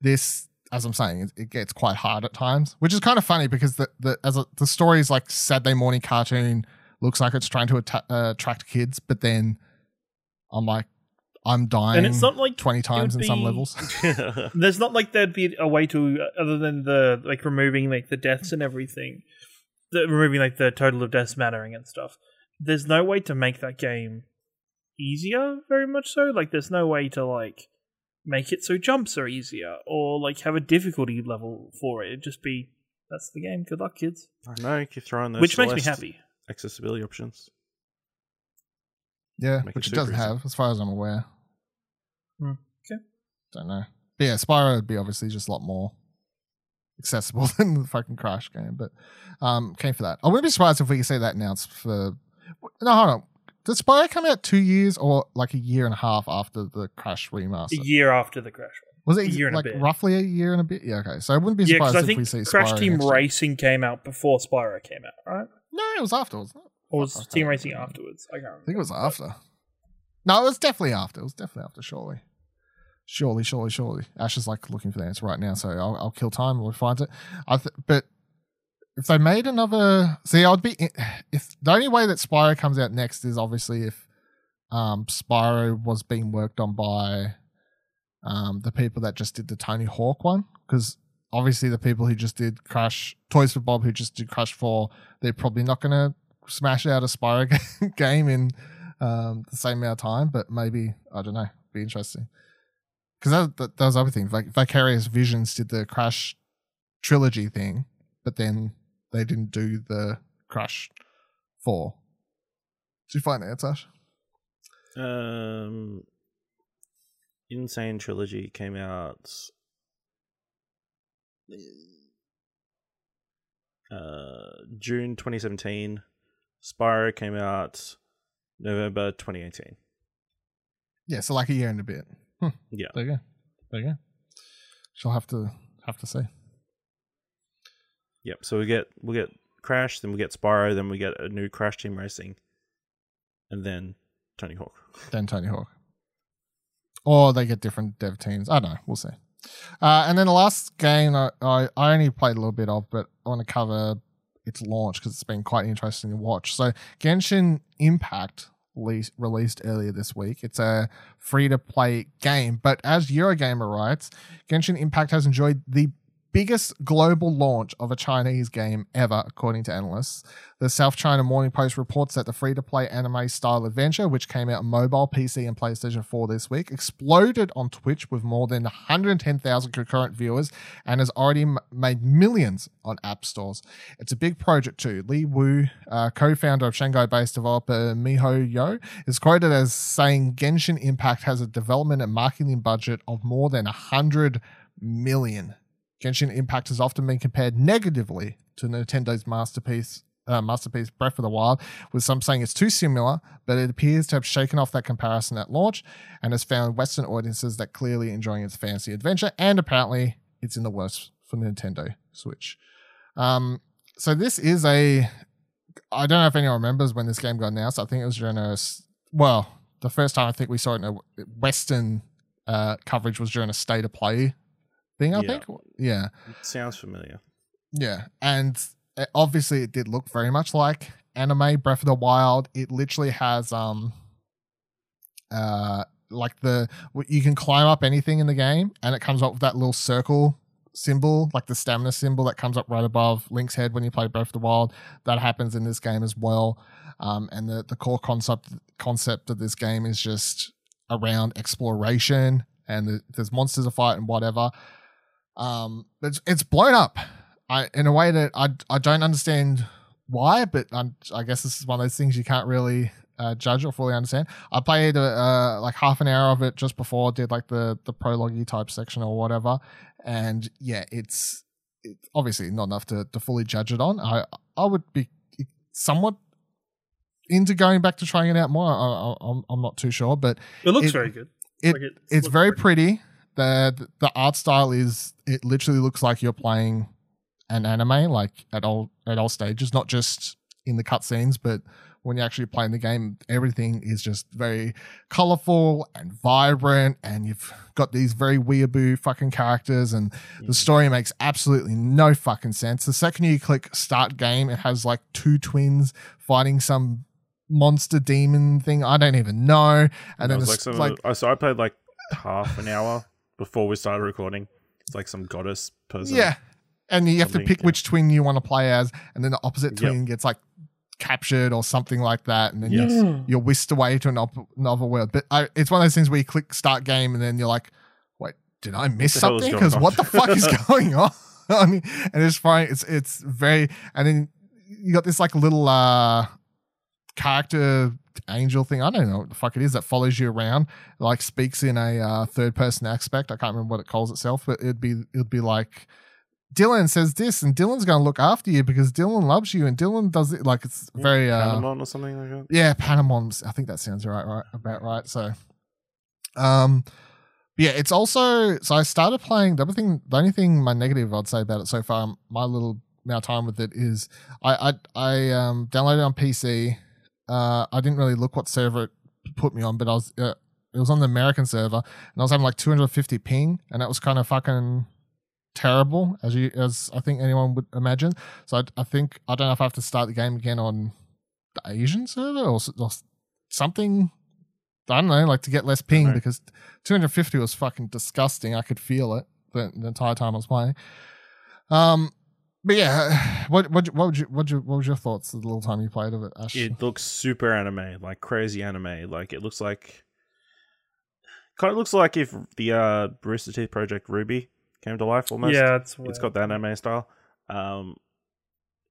this, as I'm saying, it, it gets quite hard at times, which is kind of funny because the the as a, the story is like Saturday morning cartoon looks like it's trying to atta- uh, attract kids, but then I'm like, I'm dying and it's not like 20 times in would some be- levels. There's not like there'd be a way to other than the like removing like the deaths and everything, the, removing like the total of deaths mattering and stuff. There's no way to make that game easier, very much so. Like there's no way to like make it so jumps are easier or like have a difficulty level for it. It'd just be that's the game. Good luck, kids. I know keep throwing those Which makes me happy. accessibility options. Yeah, Make which it it doesn't easy. have, as far as I'm aware. Hmm, okay. Don't know. But yeah, Spyro would be obviously just a lot more accessible than the fucking Crash game. But um, came for that. I wouldn't be surprised if we could see that announced for. No, hold on. Did Spyro come out two years or like a year and a half after the Crash remaster? A year after the crash. Was it a year and a like bit. roughly a year and a bit? Yeah, okay. So I wouldn't be Yeah, surprised I if think we see Crash Spyro Team next year. Racing came out before Spyro came out, right? No, it was after, wasn't it? Or was I can't Team Racing afterwards? I can't remember. I think it was after. No, it was definitely after. It was definitely after, surely. Surely, surely, surely. Ash is like looking for the answer right now, so I'll, I'll kill time and we'll find it. I th- but if they made another, see, I'd be if the only way that Spyro comes out next is obviously if um, Spyro was being worked on by um, the people that just did the Tony Hawk one, because obviously the people who just did Crash Toys for Bob, who just did Crash Four, they're probably not to smash out a Spyro game in um, the same amount of time, but maybe I don't know, be interesting. Because that, that, that was the other thing. Like Vicarious Visions did the Crash trilogy thing, but then they didn't do the Crash Four. Did you find that? Um, N. Sane Trilogy came out. Uh, June 2017. Spyro came out November 2018. Yeah, so like a year and a bit. Yeah. There you go. There you go. She'll have to have to see. Yep. So we get we get Crash, then we get Spyro, then we get a new Crash Team Racing, and then Tony Hawk. Then Tony Hawk. Or they get different dev teams. I don't know. We'll see. Uh, and then the last game I, I, I only played a little bit of, but I want to cover its launch because it's been quite interesting to watch. So Genshin Impact le- released earlier this week. It's a free to play game, but as Eurogamer writes, Genshin Impact has enjoyed the biggest global launch of a Chinese game ever, according to analysts. The South China Morning Post reports that the free to play anime style adventure, which came out on mobile, PC, and PlayStation 4 this week, exploded on Twitch with more than 110,000 concurrent viewers and has already m- made millions on app stores. It's a big project too. Li Wu, uh, co founder of Shanghai based developer miHoYo, is quoted as saying Genshin Impact has a development and marketing budget of more than 100 million. Genshin Impact has often been compared negatively to Nintendo's masterpiece, uh, masterpiece Breath of the Wild, with some saying it's too similar, but it appears to have shaken off that comparison at launch and has found Western audiences that clearly enjoying its fantasy adventure, and apparently it's in the works for Nintendo Switch. Um, so this is a, I don't know if anyone remembers when this game got announced. I think it was during a, well, the first time I think we saw it in a Western uh, coverage was during a state of play thing. I Yeah. think, yeah. It sounds familiar. Yeah, and uh, obviously it did look very much like anime Breath of the Wild. It literally has um uh like the you can climb up anything in the game and it comes up with that little circle symbol, like the stamina symbol that comes up right above Link's head when you play Breath of the Wild. That happens in this game as well. Um, and the, the core concept concept of this game is just around exploration and the, there's monsters to fight and whatever. Um, but it's, it's blown up I, in a way that I, I don't understand why, but i I guess this is one of those things you can't really uh, judge or fully understand. I played uh, like half an hour of it just before, did like the the prologue type section or whatever, and yeah, it's it's obviously not enough to, to fully judge it on. I I would be somewhat into going back to trying it out more. I, I, I'm I'm not too sure, but It looks It- very good. it- Like, it it's looks very pretty. The the art style is it literally looks like you're playing an anime, like at all at all stages, not just in the cutscenes, but when you're actually playing the game, everything is just very colorful and vibrant, and you've got these very weeaboo fucking characters, and the mm. story makes absolutely no fucking sense. The second you click start game, it has like two twins fighting some monster demon thing. I don't even know. And then it's like like I so I played like half an hour before we started recording. It's like some goddess person. yeah, and you have to pick yeah. which twin you want to play as, and then the opposite Yep. twin gets like captured or something like that, and then you Yes. you're whisked away to an op- another world. But I, it's one of those things where you click start game and then you're like, wait, did I miss the hell is something? Because what the fuck is going on? I mean, and it's fine. It's it's very and then you got this like little uh character angel thing. I don't know what the fuck it is that follows you around, like speaks in a uh, third person aspect. I can't remember what it calls itself, but it'd be it'd be like Dylan says this, and Dylan's going to look after you because Dylan loves you, and Dylan does it like it's very uh, or something like that. yeah, Panamons. I think that sounds right, right, about right. So, um, yeah, it's also so I started playing. The other thing, the only thing my negative I'd say about it so far, my little amount of time with it is I I I um downloaded it on PC. Uh, I didn't really look what server it put me on, but I was uh, it was on the American server, and I was having like 250 ping, and that was kind of fucking terrible as you as I think anyone would imagine. So I, I think I don't know if I have to start the game again on the Asian server or, or something. I don't know, like to get less ping because 250 was fucking disgusting. I could feel it the, the entire time I was playing. Um, but yeah, what what what would you what you what was your thoughts the little time you played of it, Ash? It looks super anime, like crazy anime. Like it looks like kind of looks like if the uh Rooster Teeth Project RWBY came to life almost. yeah, it's it's got that anime style. Um,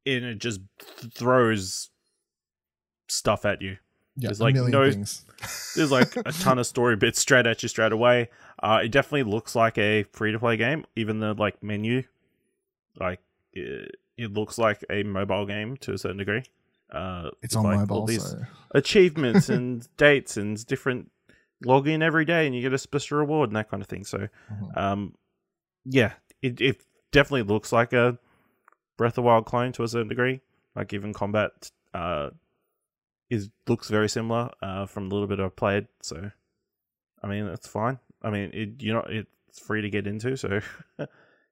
and it just th- throws stuff at you. yeah, there's a like no- things. There's like a ton of story bits straight at you straight away. Uh, it definitely looks like a free to play game, even the like menu, like it, it looks like a mobile game to a certain degree. Uh, It's on like, all mobile, these so achievements and dates and different log in every day and you get a special reward and that kind of thing. So, Mhm. um, yeah, it, it definitely looks like a Breath of the Wild clone to a certain degree. Like even combat, uh, is looks very similar uh, from the little bit I've played. So, I mean, that's fine. I mean, it you know it's free to get into, so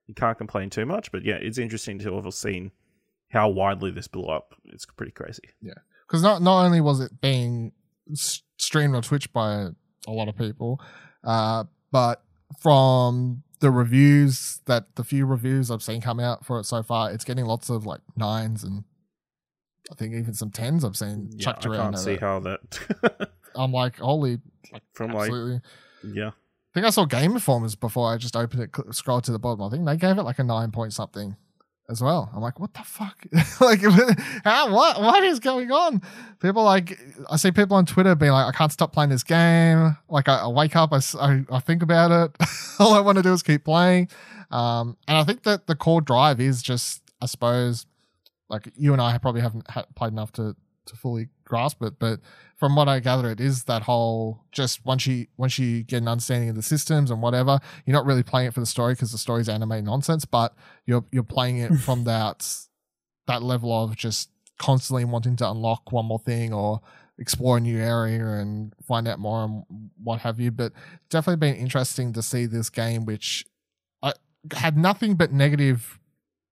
you can't complain too much. But yeah, it's interesting to have seen how widely this blew up. It's pretty crazy. Yeah, because not not only was it being streamed on Twitch by a lot of people, uh, but from the reviews that the few reviews I've seen come out for it so far, it's getting lots of like nines and I think even some tens I've seen Yeah, chucked I around. I can't see it. how that I'm like, holy, like, from like yeah. I think I saw Game Informers before I just opened it, scrolled to the bottom. I think they gave it like a nine point something as well. I'm like, what the fuck? like, how, what, what is going on? People like, I see people on Twitter being like, I can't stop playing this game. Like, I, I wake up, I I think about it. All I want to do is keep playing. Um, and I think that the core drive is just, I suppose, like you and I probably haven't ha- played enough to to fully grasp it, but from what I gather, it is that whole just once you once you get an understanding of the systems and whatever, you're not really playing it for the story because the story's anime nonsense, but you're you're playing it from that that level of just constantly wanting to unlock one more thing or explore a new area and find out more and what have you. But definitely been interesting to see this game, which I had nothing but negative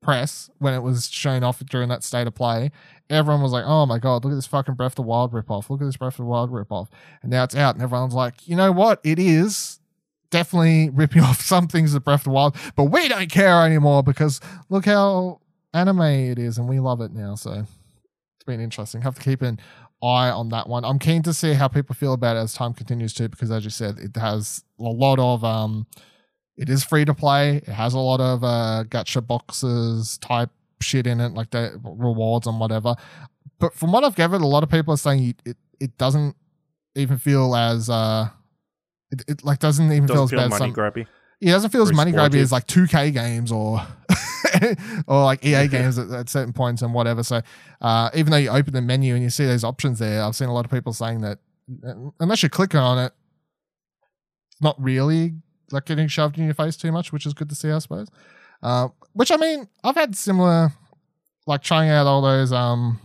press when it was shown off during that state of play. Everyone was like, "Oh my god, look at this fucking Breath of the Wild ripoff! Look at this Breath of the Wild ripoff!" And now it's out, and everyone's like, "You know what? It is definitely ripping off some things of Breath of the Wild, but we don't care anymore because look how anime it is, and we love it now." So it's been interesting. Have to keep an eye on that one. I'm keen to see how people feel about it as time continues to, because as you said, it has a lot of um, it is free to play. It has a lot of uh, gacha boxes type shit in it, like the rewards and whatever. But from what I've gathered, a lot of people are saying it it doesn't even feel as uh, it, it like doesn't even feel Doesn't as feel bad. money grabby. it doesn't feel as money grabby as like 2K games or or like EA games at, at certain points and whatever. So uh, even though you open the menu and you see those options there, I've seen a lot of people saying that unless you're clicking on it, it's not really like getting shoved in your face too much, which is good to see, I suppose. Uh, which I mean, I've had similar, like trying out all those um,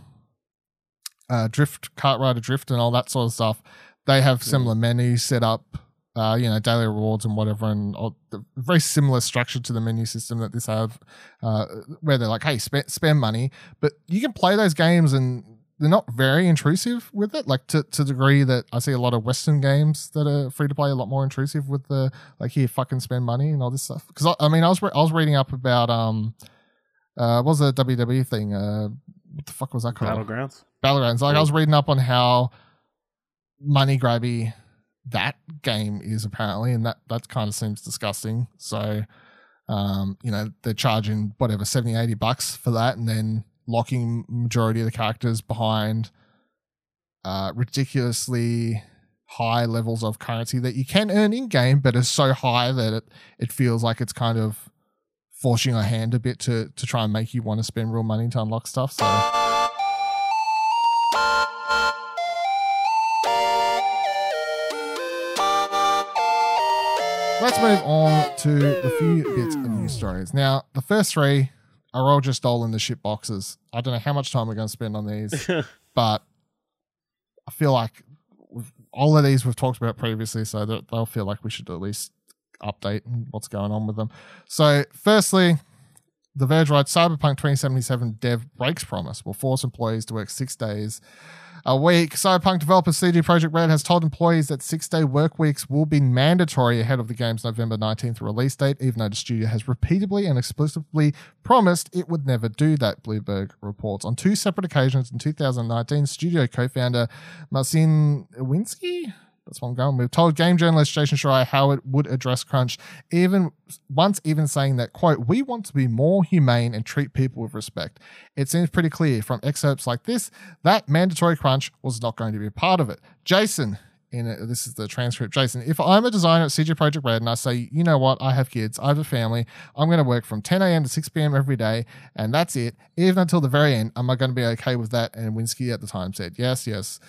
uh, drift, KartRider Drift, and all that sort of stuff. They have similar menus set up, uh, you know, daily rewards and whatever, and all, very similar structure to the menu system that this have, uh, where they're like, hey, spend spend money, but you can play those games and they're not very intrusive with it. Like to to the degree that I see a lot of Western games that are free to play a lot more intrusive with the like here fucking spend money and all this stuff. Because I, I mean I was re- I was reading up about um uh what was the WWE thing uh what the fuck was that called Battlegrounds. Battlegrounds. Like I was reading up on how money grabby that game is apparently, and that that kind of seems disgusting. So, um, you know, they're charging whatever 70, 80 bucks for that, and then locking majority of the characters behind uh, ridiculously high levels of currency that you can earn in game, but is so high that it it feels like it's kind of forcing your hand a bit to to try and make you want to spend real money to unlock stuff. So. Let's move on to a few bits of news stories. Now, the first three are all just all in the shit boxes. I don't know how much time we're going to spend on these, but I feel like all of these we've talked about previously, so they'll feel like we should at least update what's going on with them. So, firstly, the Verge writes Cyberpunk 2077 dev breaks promise will force employees to work six days a week. Cyberpunk developer CD Projekt Red has told employees that six day work weeks will be mandatory ahead of the game's November 19th release date, even though the studio has repeatedly and explicitly promised it would never do that, Bloomberg reports. On two separate occasions in 2019, studio co founder Marcin Iwinski that's what I'm going with. Told game journalist Jason Schreier how it would address crunch, even once even saying that, quote, we want to be more humane and treat people with respect. It seems pretty clear from excerpts like this that mandatory crunch was not going to be a part of it. Jason, in it, this is the transcript. Jason, if I'm a designer at CD Projekt Red and I say, you know what, I have kids, I have a family, I'm going to work from 10 a.m. to 6 p.m. every day, and that's it, even until the very end, am I going to be okay with that? And Winsky at the time said, yes, yes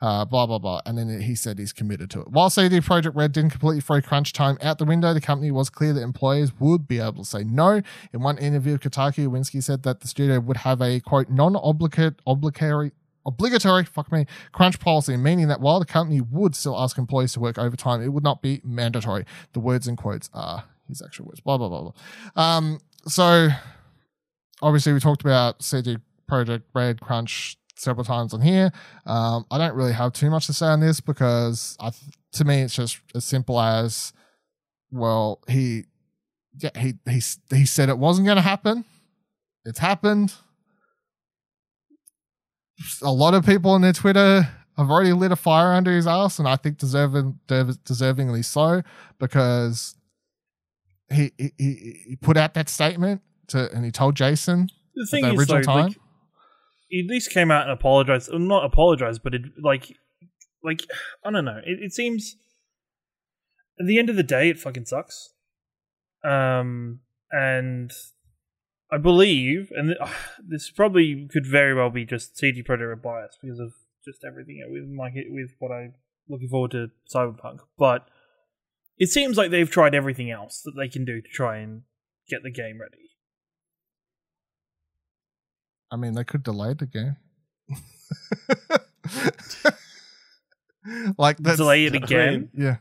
uh, blah blah blah. And then he said he's committed to it. While CD Projekt Red didn't completely throw crunch time out the window, the company was clear that employers would be able to say no. In one interview, Kotaku Winsky said that the studio would have a quote non-obligate obligatory obligatory, fuck me, crunch policy, meaning that while the company would still ask employees to work overtime, it would not be mandatory. The words in quotes are his actual words. Blah blah blah blah. Um, so obviously we talked about CD Projekt Red crunch several times on here. Um, I don't really have too much to say on this because I, to me, it's just as simple as, well, he, yeah, he he he said it wasn't going to happen. It's happened. A lot of people on their Twitter have already lit a fire under his ass, and I think deserving deservingly so because he he he put out that statement to and he told Jason the thing the is, though, time. Like, he at least came out and apologized. Not apologized, but it like like I don't know. It, it seems at the end of the day, it fucking sucks. Um, and I believe, and th- uh, this probably could very well be just CD Projekt bias because of just everything with like with what I'm looking forward to Cyberpunk, but it seems like they've tried everything else that they can do to try and get the game ready. I mean, they could delay the game. like that's, delay it again. Yeah,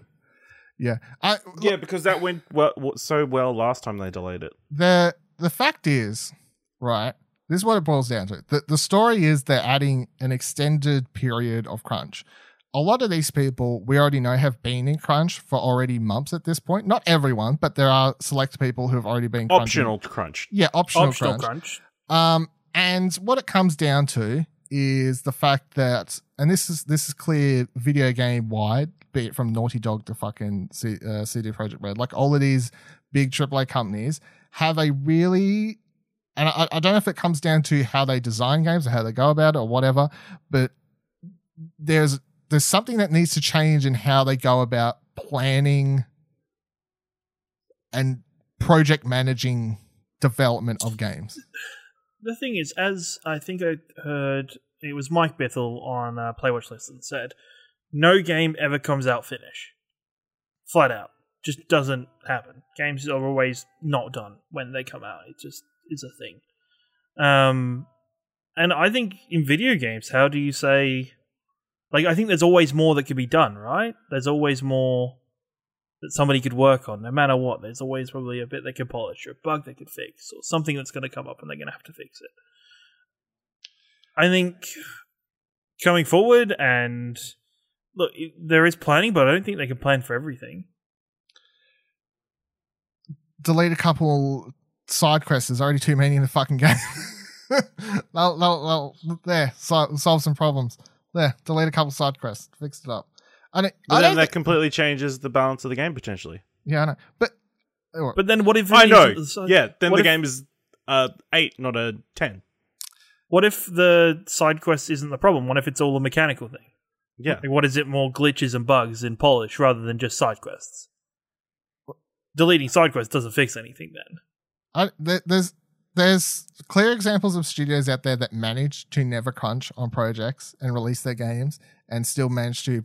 yeah. I yeah because that went well so well last time they delayed it. The the fact is, right. This is what it boils down to. The the story is they're adding an extended period of crunch. A lot of these people we already know have been in crunch for already months at this point. Not everyone, but there are select people who have already been optional crunch. Yeah, optional, optional crunch. crunch. Um, and what it comes down to is the fact that, and this is this is clear video game wide, be it from Naughty Dog to fucking C, uh, CD Projekt Red, like all of these big AAA companies have a really, and I, I don't know if it comes down to how they design games or how they go about it or whatever, but there's there's something that needs to change in how they go about planning and project managing development of games the thing is, as I think I heard, it was Mike Bithell on uh, Playwatch said, no game ever comes out finish. Flat out. Just doesn't happen. Games are always not done when they come out. It just is a thing. Um, and I think in video games, how do you say, like, I think there's always more that could be done, right? There's always more that somebody could work on, no matter what. There's always probably a bit they could polish, or a bug they could fix, or something that's going to come up and they're going to have to fix it. I think coming forward. And look, there is planning, but I don't think they can plan for everything. delete a couple side quests. There's already too many in the fucking game. they'll, they'll, they'll, there, so, solve some problems. There, delete a couple side quests. Fix it up. I don't, But I then that thi- completely changes the balance of the game potentially. yeah, I know. But, oh, But then what if I know. is- so- yeah, then what the if- game is uh eight, not a ten. What if the side quest isn't the problem? What if it's all a mechanical thing? Yeah. Like, what is it more glitches and bugs in polish rather than just side quests? Deleting side quests doesn't fix anything then. I, there, there's there's clear examples of studios out there that manage to never crunch on projects and release their games and still manage to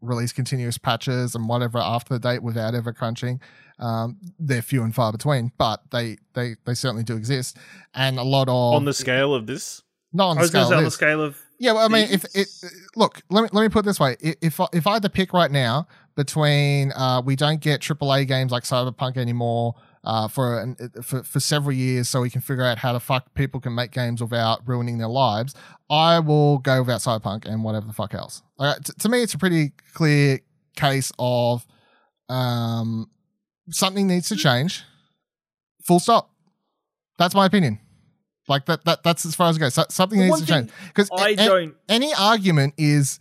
release continuous patches and whatever after the date without ever crunching. Um, they're few and far between, but they they they certainly do exist. And a lot of On the scale of this, not on I the was going scale to say of on the scale of Yeah, well, I mean, if it look, let me let me put it this way: if I- if I had to pick right now between uh, we don't get AAA games like Cyberpunk anymore uh, for, an, for for several years, so we can figure out how the fuck people can make games without ruining their lives, I will go without Cyberpunk and whatever the fuck else. T- to me, it's a pretty clear case of um, something needs to change. Full stop. That's my opinion. Like that, that that's as far as it goes. So, something needs to change because I don't. any argument is,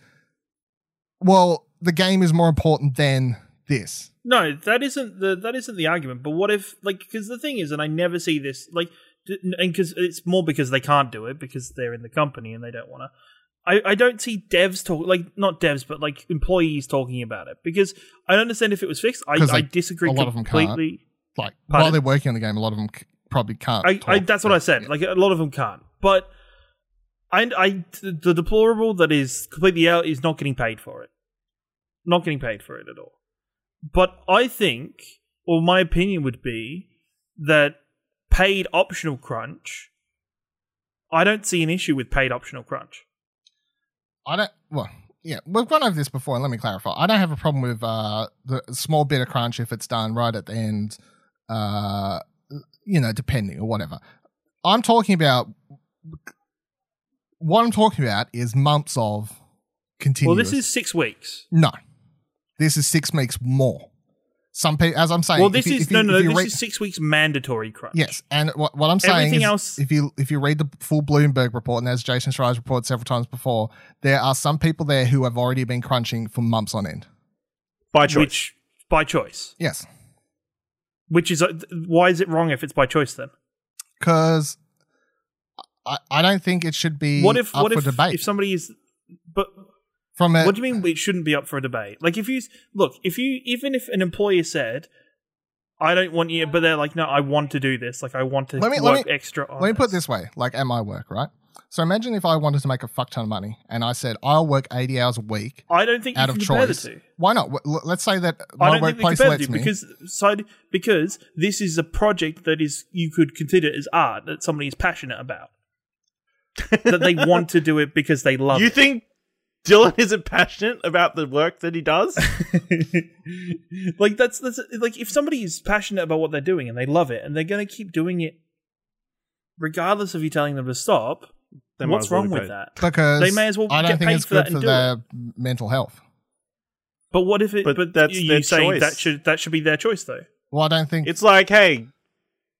well, the game is more important than this. No, that isn't the that isn't the argument. But what if like because the thing is, and I never see this like, and because it's more because they can't do it because they're in the company and they don't want to. I, I don't see devs talk like not devs but like employees talking about it because I don't understand if it was fixed. I like, disagree a lot of them can't. completely. Like Pardon? while they're working on the game, a lot of them c- probably can't. I, I that's what I said. Like a lot of them can't. But I, I the deplorable that is completely out is not getting paid for it. Not getting paid for it at all. But I think, or my opinion would be that paid optional crunch. I don't see an issue with paid optional crunch. I don't. Well, yeah, we've gone over this before, and let me clarify. I don't have a problem with uh, the small bit of crunch if it's done right at the end. Uh, you know, depending or whatever. I'm talking about. What I'm talking about is months of continuous. Well, this is six weeks. no. This is six weeks more. Some people, as I'm saying. Well, this you- is you- no, no, no. This read- is six weeks mandatory crunch. Yes, and what, what I'm saying Everything is, else- if you if you read the full Bloomberg report, and as Jason Schreier's reported several times before, there are some people there who have already been crunching for months on end. by choice. which by choice. Yes, Which is uh, why is it wrong if it's by choice then? because I, I don't think it should be what if up what for if debate if somebody is but from a what do you mean it shouldn't be up for a debate like if you look if you even if an employer said i don't want you but they're like no i want to do this like i want to Let me- let work me- extra on Let me put it this this way, like at my work, right? So imagine if I wanted to make a fuck ton of money, and I said I'll work eighty hours a week i don't think out you of can compare choice. the two Why not? Let's say that I my don't think they workplace compare lets me. because so because this is a project that is you could consider as art that somebody is passionate about that they want to do it because they love you it. think Dylan isn't passionate about the work that he does? like that's that's like if somebody is passionate about what they're doing and they love it and they're going to keep doing it regardless of you telling them to stop They what's wrong with that because They may as well I don't get think paid it's for that good and for do their mental health. but what if it But but, that's you their say choice. that should that should be their choice though Well, I don't think It's like, hey,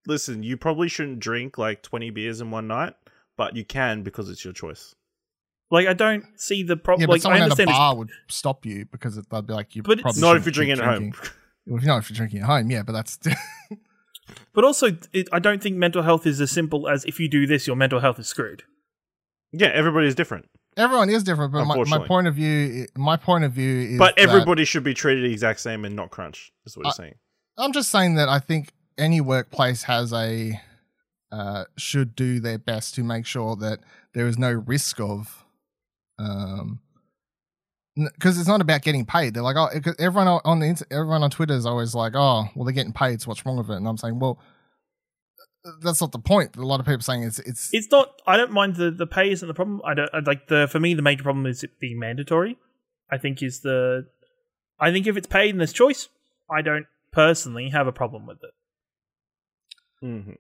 listen, you probably shouldn't drink like 20 beers in one night, but you can because it's your choice. Like i don't see the Yeah, problem but like i someone at a understand it's- bar would stop you because it, they'd be like, "You But it's- probably Not if you're shouldn't drinking at home. Well, not if you're drinking at home, yeah, but that's but also it, i don't think mental health is as simple as if you do this your mental health is screwed yeah, everybody is different. everyone is different. But my, my point of view, my point of view is, But that- everybody should be treated the exact same and not crunch, is what you're Uh, saying. I'm just saying that I think any workplace has a uh, should do their best to make sure that there is no risk of um because it's not about getting paid. They're like, oh, 'cause everyone on- on the everyone on Twitter is always like, oh, well, they're getting paid, so what's wrong with it? And I'm saying, well, that's not the point. A lot of people saying it's it's it's not i don't mind the the pay isn't the problem i don't I, like the for me the major problem is it being mandatory i think is the i think if it's paid and there's choice i don't personally have a problem with it hmm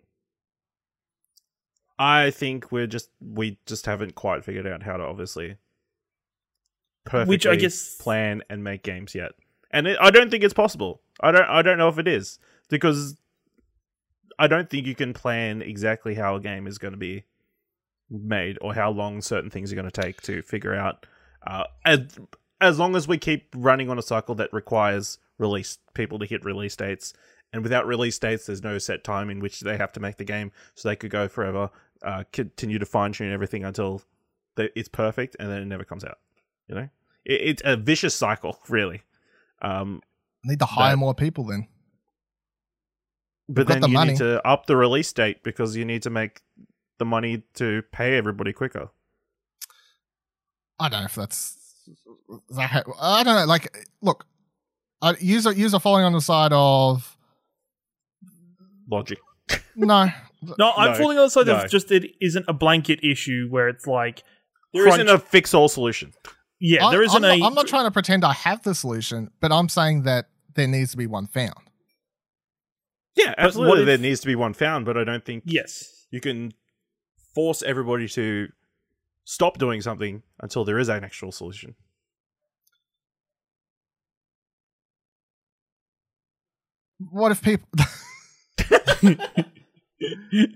I think we're just we just haven't quite figured out how to obviously perfectly guess- plan and make games yet, and it, I don't think it's possible. I don't. I don't know if it is because I don't think you can plan exactly how a game is going to be made or how long certain things are going to take to figure out. Uh, as as long as we keep running on a cycle that requires release people to hit release dates, and without release dates, there's no set time in which they have to make the game, so they could go forever, uh, continue to fine tune everything until they, it's perfect, and then it never comes out. You know, it, it's a vicious cycle, really. Um, Need to hire But- more people then. but got then the you money. need to up the release date because you need to make the money to pay everybody quicker. I don't know if that's. that I don't know. Like, look, I user user following on the side of Logic. no. No, I'm No, falling on the side no. of just it isn't a blanket issue where it's like There crunch- not a fix all solution. Yeah, I- there isn't I'm. Not, I'm not trying to pretend I have the solution, but I'm saying that there needs to be one found. Yeah, absolutely. if- there needs to be one found, but I don't think yes, you can force everybody to stop doing something until there is an actual solution. What if people?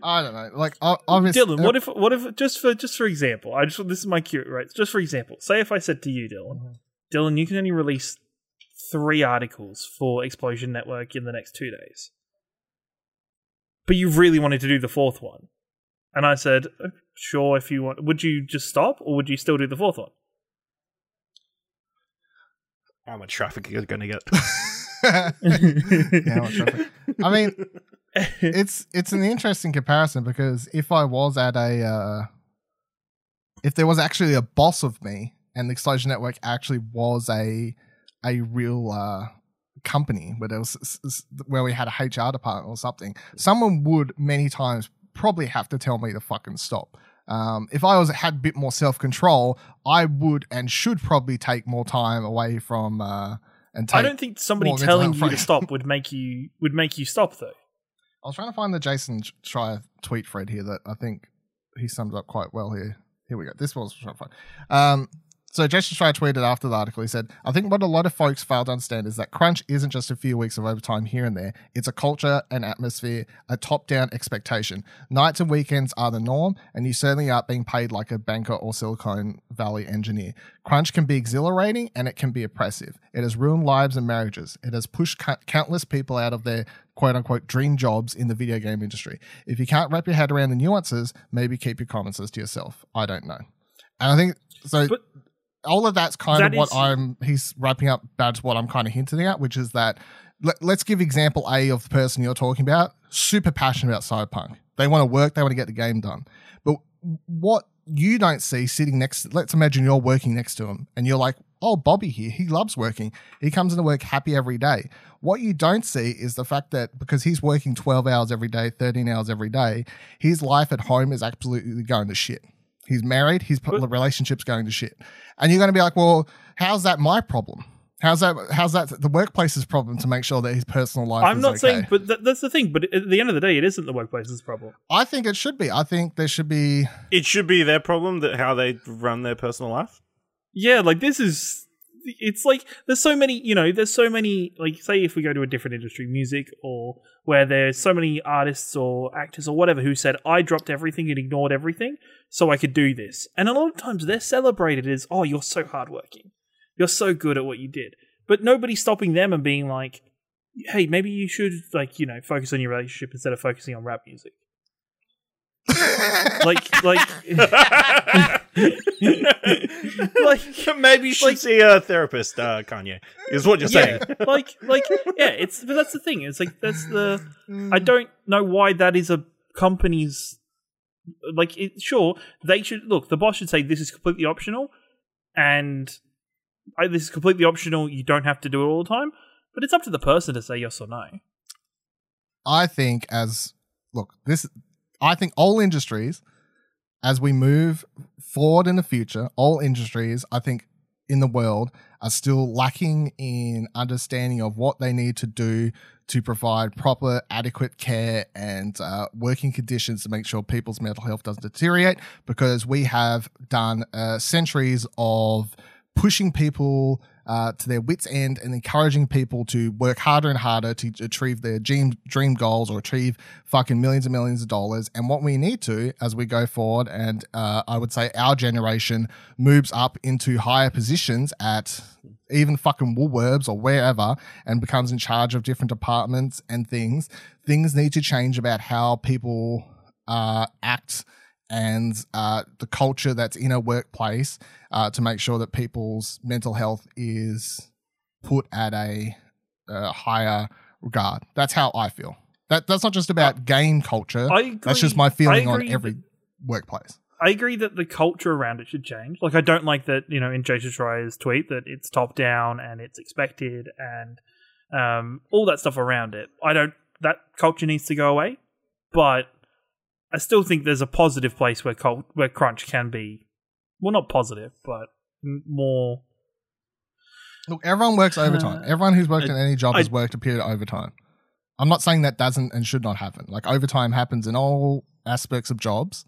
I don't know. Like, obviously, Dylan. What if what if just for just for example, I just this is my cue right. Just for example, say if I said to you, Dylan, Mm-hmm. Dylan, you can only release three articles for Explosion Network in the next two days, but you really wanted to do the fourth one, and I said, "Uh, sure, if you want, would you just stop or would you still do the fourth one? How much traffic are you going to get? yeah? I mean, it's it's an interesting comparison because if I was at a uh, if there was actually a boss of me and the Explosion Network actually was a a real uh, company where there was where we had a HR department or something, someone would many times probably have to tell me to fucking stop. Um, if I was had a bit more self control, I would and should probably take more time away from uh, and. I don't think somebody telling you to stop would make you would make you stop though. I was trying to find the Jason Schreier tweet thread here that I think he summed up quite well here. Here we go. This was trying to find. Um, so Jason Schreier tweeted after the article. He said, "I think what a lot of folks fail to understand is that crunch isn't just a few weeks of overtime here and there. It's a culture, an atmosphere, a top-down expectation. Nights and weekends are the norm, and you certainly aren't being paid like a banker or Silicon Valley engineer. Crunch can be exhilarating and it can be oppressive. It has ruined lives and marriages. It has pushed countless people out of their quote unquote dream jobs in the video game industry. If you can't wrap your head around the nuances, maybe keep your comments to yourself. I don't know. And I think so. But- all of that's kind That of what is- I'm. He's wrapping up. That's what I'm kind of hinting at, which is that let, let's give example A of the person you're talking about. Super passionate about Cyberpunk. They want to work. They want to get the game done. But what you don't see sitting next. Let's imagine you're working next to him, and you're like, "Oh, Bobby here. He loves working. He comes into work happy every day." What you don't see is the fact that because he's working 12 hours every day, 13 hours every day, his life at home is absolutely going to shit. He's married. His But- relationship's going to shit, and you're going to be like, "Well, how's that my problem? How's that? How's that the workplace's problem to make sure that his personal life?" I'm is not okay? saying, but th- that's the thing. But at the end of the day, it isn't the workplace's problem. I think it should be. I think there should be. It should be their problem that how they run their personal life. Yeah, like this is. It's like there's so many, you know, there's so many. Like, say if we go to a different industry, music, or where there's so many artists or actors or whatever who said, "I dropped everything and ignored everything so I could do this," and a lot of times they're celebrated as, "Oh, you're so hardworking, you're so good at what you did," but nobody's stopping them and being like, "Hey, maybe you should like, you know, focus on your relationship instead of focusing on rap music." Like, like. like Maybe you should like- see a therapist, uh, Kanye. Is what you're saying. yeah, like like yeah, it's but that's the thing. It's like that's the I don't know why that is a company's like it, sure they should look the boss should say this is completely optional and I, this is completely optional you don't have to do it all the time but it's up to the person to say yes or no I think as look, this I think all industries as we move forward in the future, all industries I think in the world are still lacking in understanding of what they need to do to provide proper, adequate care and uh, working conditions to make sure people's mental health doesn't deteriorate. Because we have done uh, centuries of pushing people uh, to their wits' end and encouraging people to work harder and harder to achieve their dream dream goals or achieve fucking millions and millions of dollars. And what we need to as we go forward, and uh, I would say our generation moves up into higher positions at even fucking Woolworths or wherever and becomes in charge of different departments and things. Things need to change about how people uh, act and uh, the culture that's in a workplace uh, to make sure that people's mental health is put at a, a higher regard. That's how I feel. That that's not just about game culture. I agree, that's just my feeling on every that- workplace. I agree that the culture around it should change. Like, I don't like that, you know, in Jason Schreier's tweet that it's top down and it's expected and um, all that stuff around it. I don't, that culture needs to go away. But I still think there's a positive place where cult, where crunch can be, well, not positive, but m- more. Look, everyone works overtime. Everyone who's worked I- in any job I- has worked a period of overtime. I'm not saying that doesn't and should not happen. Like overtime happens in all aspects of jobs.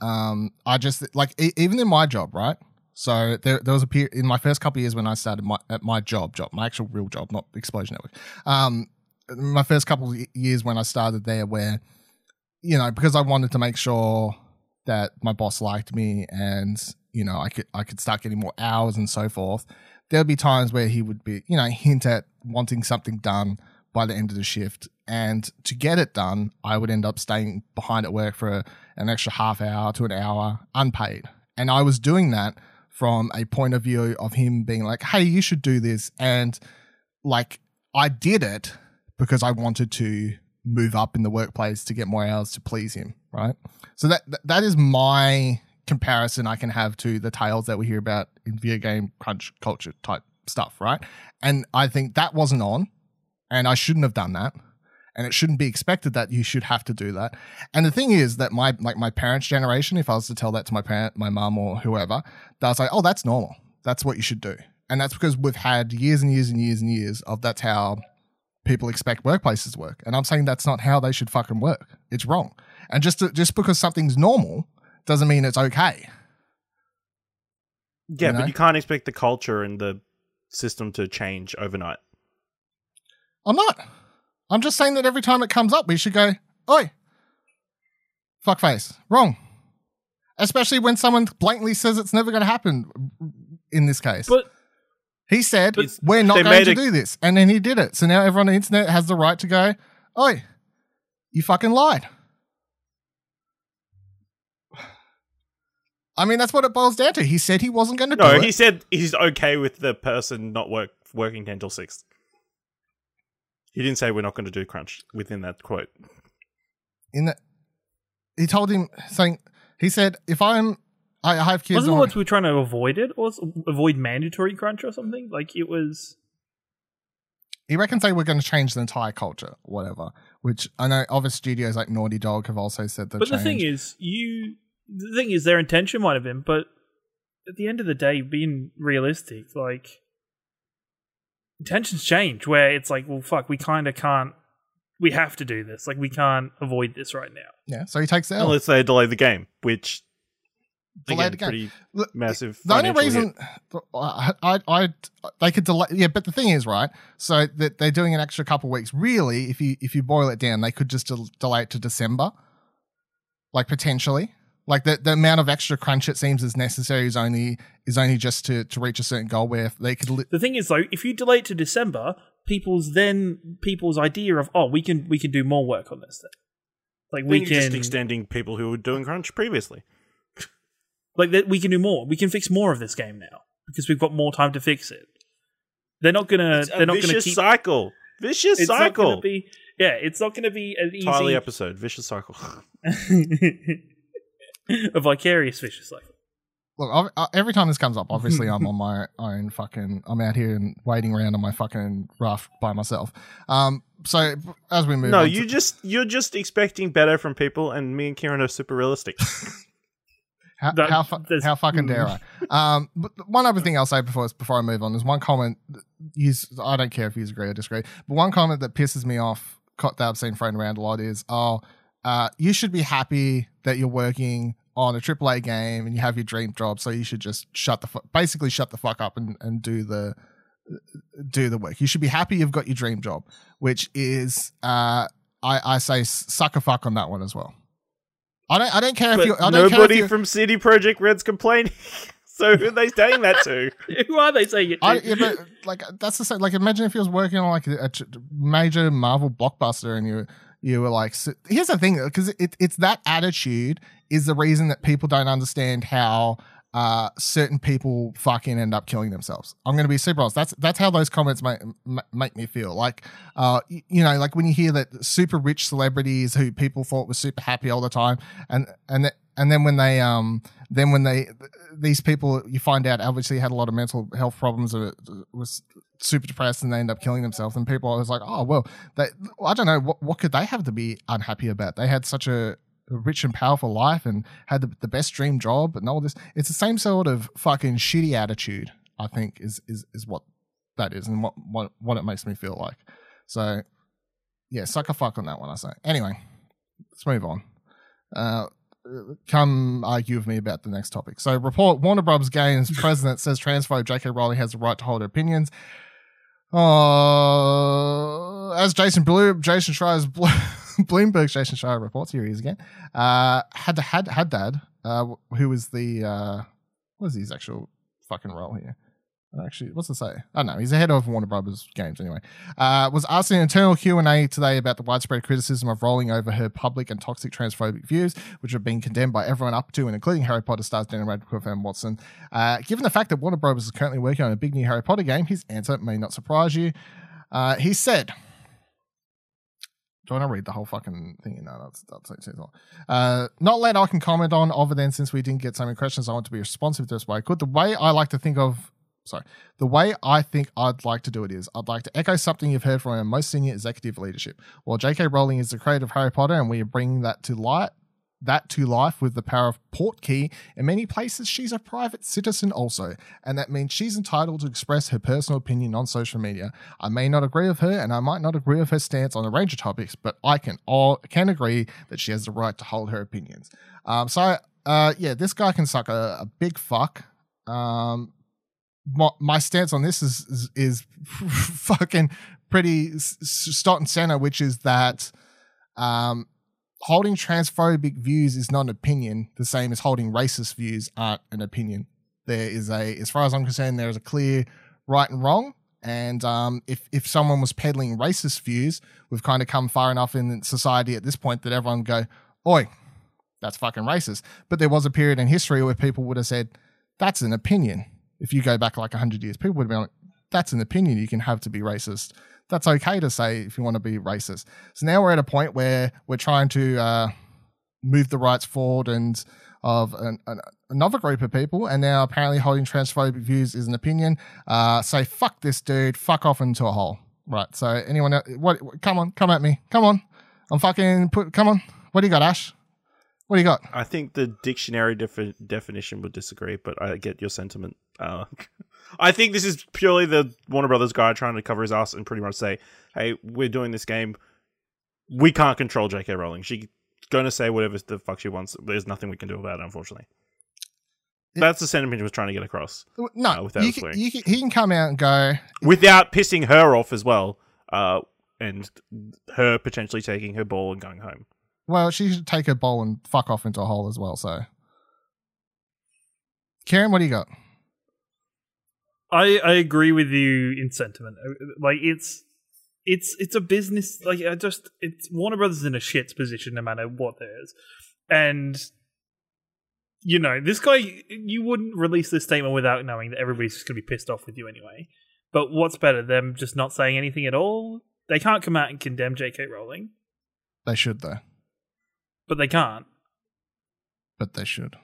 Um, I just like e- even in my job, right? So there, there was a period in my first couple of years when I started my at my job, job, my actual real job, not Explosion Network. Um, my first couple of years when I started there, where you know because I wanted to make sure that my boss liked me and you know I could I could start getting more hours and so forth. There'd be times where he would be you know hint at wanting something done by the end of the shift, and to get it done, I would end up staying behind at work for an extra half hour to an hour unpaid, and I was doing that from a point of view of him being like, "Hey, you should do this," and like I did it because I wanted to move up in the workplace to get more hours to please him, right? So that that- is my comparison I can have to the tales that we hear about in video game crunch culture type stuff, right? And I think that wasn't on, and I shouldn't have done that. And it shouldn't be expected that you should have to do that. And the thing is that my like my parents' generation, if I was to tell that to my parent, my mom or whoever, they'll say, "Oh, that's normal. That's what you should do." And that's because we've had years and years and years and years of that's how people expect workplaces to work. And I'm saying that's not how they should fucking work. It's wrong. And just to, just because something's normal doesn't mean it's okay. Yeah, You know? but you can't expect the culture and the system to change overnight. I'm not. I'm just saying that every time it comes up, we should go, oi, fuckface, wrong. Especially when someone blatantly says it's never going to happen in this case. But he said, But we're not going to a- do this. And then he did it. So now everyone on the internet has the right to go, oi, you fucking lied. I mean, that's what it boils down to. He said he wasn't going to No, do he said he's okay with the person not work working ten till six. He didn't say we're not going to do crunch within that quote. in that, he told him saying he said if I'm I I have kids wasn't on- what we were trying to avoid it, or s- avoid mandatory crunch or something? Like it was. he reckons they were going to change the entire culture whatever which I know other studios like Naughty Dog have also said that But the thing is, you. The thing is, their intention might have been, but at the end of the day, being realistic, like intentions change. Where it's like, well, fuck, we kind of can't. We have to do this. Like, we can't avoid this right now. yeah so he takes the L. Unless they delay the game, which Delay again, the pretty Look, massive. the only financial reason I, I, I they could delay yeah but the thing is right so that they're doing an extra couple weeks really if you if you boil it down they could just del- delay it to december like potentially like the, the amount of extra crunch it seems is necessary is only is only just to to reach a certain goal where they could li- The thing is, though, if you delay it to December, people's then people's idea of oh, we can we can do more work on this thing. Like we we can just extending people who were doing crunch previously. Like that we can do more. We can fix more of this game now because we've got more time to fix it. They're not gonna. It's a they're not gonna vicious keep. cycle. Vicious it's not cycle. gonna be. Yeah, it's not gonna be an Entirely easy. episode. Vicious cycle. a vicarious vicious cycle. Look, ob- uh, every time this comes up, obviously I'm on my own fucking. I'm out here and waiting around on my fucking raft by myself. Um, so as we move, no, on you to, just you're just expecting better from people, and me and Kieran are super realistic. how, that- how, how fucking dare I? Um, but one other thing I'll say before before I move on is one comment. He's I don't care if you agree or disagree, but one comment that pisses me off that I've seen thrown around a lot is, oh, uh, you should be happy that you're working on a AAA game and you have your dream job, so you should just shut the fu- basically shut the fuck up and, and do the do the work. You should be happy you've got your dream job, which is uh, I I say s- suck a fuck on that one as well. I don't I don't care if you I don't care if nobody you from CD Projekt Red's complaining. so who are they saying that to? Who are they saying it to? I, yeah, but like that's the same. Like, imagine if you was working on like a, a major Marvel blockbuster, and you you were like, so, here's the thing, because it, it's that attitude is the reason that people don't understand how uh, certain people fucking end up killing themselves. I'm going to be super honest. That's that's how those comments make make me feel. Like, uh, you know, like when you hear that super rich celebrities who people thought were super happy all the time, and and and then when they um then when they these people you find out obviously had a lot of mental health problems or was super depressed and they end up killing themselves and people are always like oh well they, i don't know what, what could they have to be unhappy about they had such a, a rich and powerful life and had the, the best dream job and all this it's the same sort of fucking shitty attitude i think is is is what that is and what what, what it makes me feel like so yeah suck a fuck on that one i say anyway let's move on uh come argue with me about the next topic. So, report Warner Bros. Games president says transphobe J.K. Rowling has the right to hold her opinions. Uh, as Jason Blue, Jason Schreier's Bloomberg, Jason Schreier reports, here he is again. Uh, had had Haddad, uh, who was the uh, what is his actual fucking role here? Actually, what's it say? I don't know. He's the head of Warner Brothers Games anyway. Uh, was asked in an internal Q and A today about the widespread criticism of Rowling over her public and toxic transphobic views, which have been condemned by everyone up to and including Harry Potter stars Daniel Radcliffe and Watson. Uh, given the fact that Warner Brothers is currently working on a big new Harry Potter game, his answer may not surprise you. Uh, he said. Do you want to read the whole fucking thing? No, that's that's too long. Uh, not let I can comment on. Other than since we didn't get so many questions, I want to be responsive to this way. Could the way I like to think of sorry, the way I think I'd like to do it is I'd like to echo something you've heard from our most senior executive leadership. While J.K. Rowling is the creator of Harry Potter and we are bringing that to light, that to life with the power of Portkey, in many places she's a private citizen also, and that means she's entitled to express her personal opinion on social media. I may not agree with her, and I might not agree with her stance on a range of topics, but I can all can agree that she has the right to hold her opinions. Um, so uh, yeah, this guy can suck a, a big fuck. Um, my, my stance on this is is, is fucking pretty s- s- and center, which is that um, holding transphobic views is not an opinion, the same as holding racist views aren't an opinion. There is a, as far as I'm concerned, there is a clear right and wrong. And um, if if someone was peddling racist views, we've kind of come far enough in society at this point that everyone go, "Oi, that's fucking racist." But there was a period in history where people would have said, "That's an opinion." if you go back like 100 years, people would have been like, that's an opinion you can have to be racist. That's okay to say if you want to be racist. So now we're at a point where we're trying to uh, move the rights forward and of an, an, another group of people, and now apparently holding transphobic views is an opinion. Uh, say fuck this dude, fuck off into a hole. Right. So anyone, what? Come on, come at me, come on. I'm fucking put. Come on. What do you got, Ash? What do you got? I think the dictionary defi- definition would disagree, but I get your sentiment. Uh, I think this is purely the Warner Brothers guy trying to cover his ass and pretty much say, "Hey, we're doing this game. We can't control J.K. Rowling. She's going to say whatever the fuck she wants. There's nothing we can do about it, unfortunately." It- That's the sentiment he was trying to get across, No, Uh, without you can, you can, he can come out and go. without pissing her off as well, uh, and her potentially taking her ball and going home. Well, she should take her bowl and fuck off into a hole as well. So, Karen, what do you got? I I agree with you in sentiment. Uh, Like it's it's it's a business. Like I just it's Warner Brothers is in a shit's position no matter what there is, and you know this guy. You wouldn't release this statement without knowing that everybody's just going to be pissed off with you anyway. But what's better, them just not saying anything at all? They can't come out and condemn J.K. Rowling, They should though, but they can't. but they should.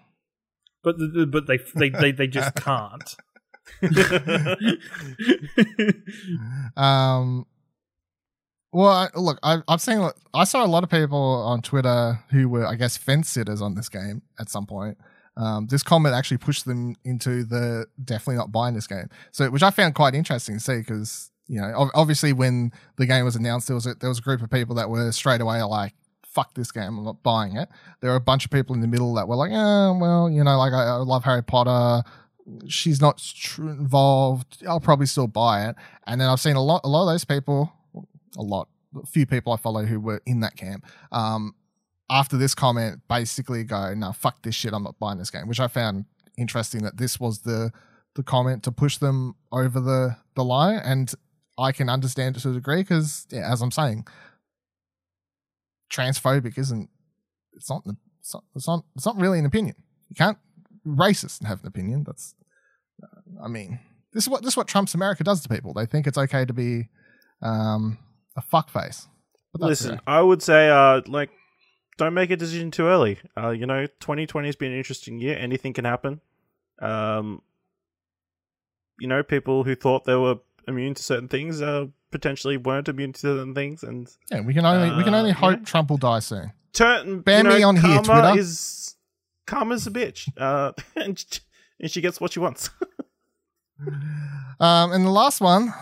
But the, but they they they, they just can't. Um. Well, I, look, I, I've seen. I saw a lot of people on Twitter who were, I guess, fence sitters on this game at some point. Um, this comment actually pushed them into the definitely not buying this game. So, which I found quite interesting to see because you know, ob- obviously, when the game was announced, there was a, there was a group of people that were straight away like, fuck this game, I'm not buying it. There are a bunch of people in the middle that were like, yeah, well, you know, like I, I love Harry Potter. She's not involved. I'll probably still buy it. And then I've seen a lot, a lot of those people, a lot, a few people I follow who were in that camp. Um, after this comment, basically go, no, fuck this shit. I'm not buying this game, which I found interesting that this was the the comment to push them over the the line, and I can understand it to a degree because, yeah, as I'm saying, transphobic isn't it's not it's not it's not, it's not really an opinion. You can't racist and have an opinion. That's I mean, this is what this is what Trump's America does to people. They think it's okay to be um, a fuckface. But Listen, okay. I would say, uh, like, don't make a decision too early. Uh, you know, 2020 has been an interesting year. Anything can happen. Um, you know, people who thought they were immune to certain things uh, potentially weren't immune to certain things, and yeah, we can only we can uh, only yeah. hope Trump will die soon. turn. Ban you know, me on here, karma Twitter. Is karma's a bitch, uh, and sh- and she gets what she wants. Um, and the last one,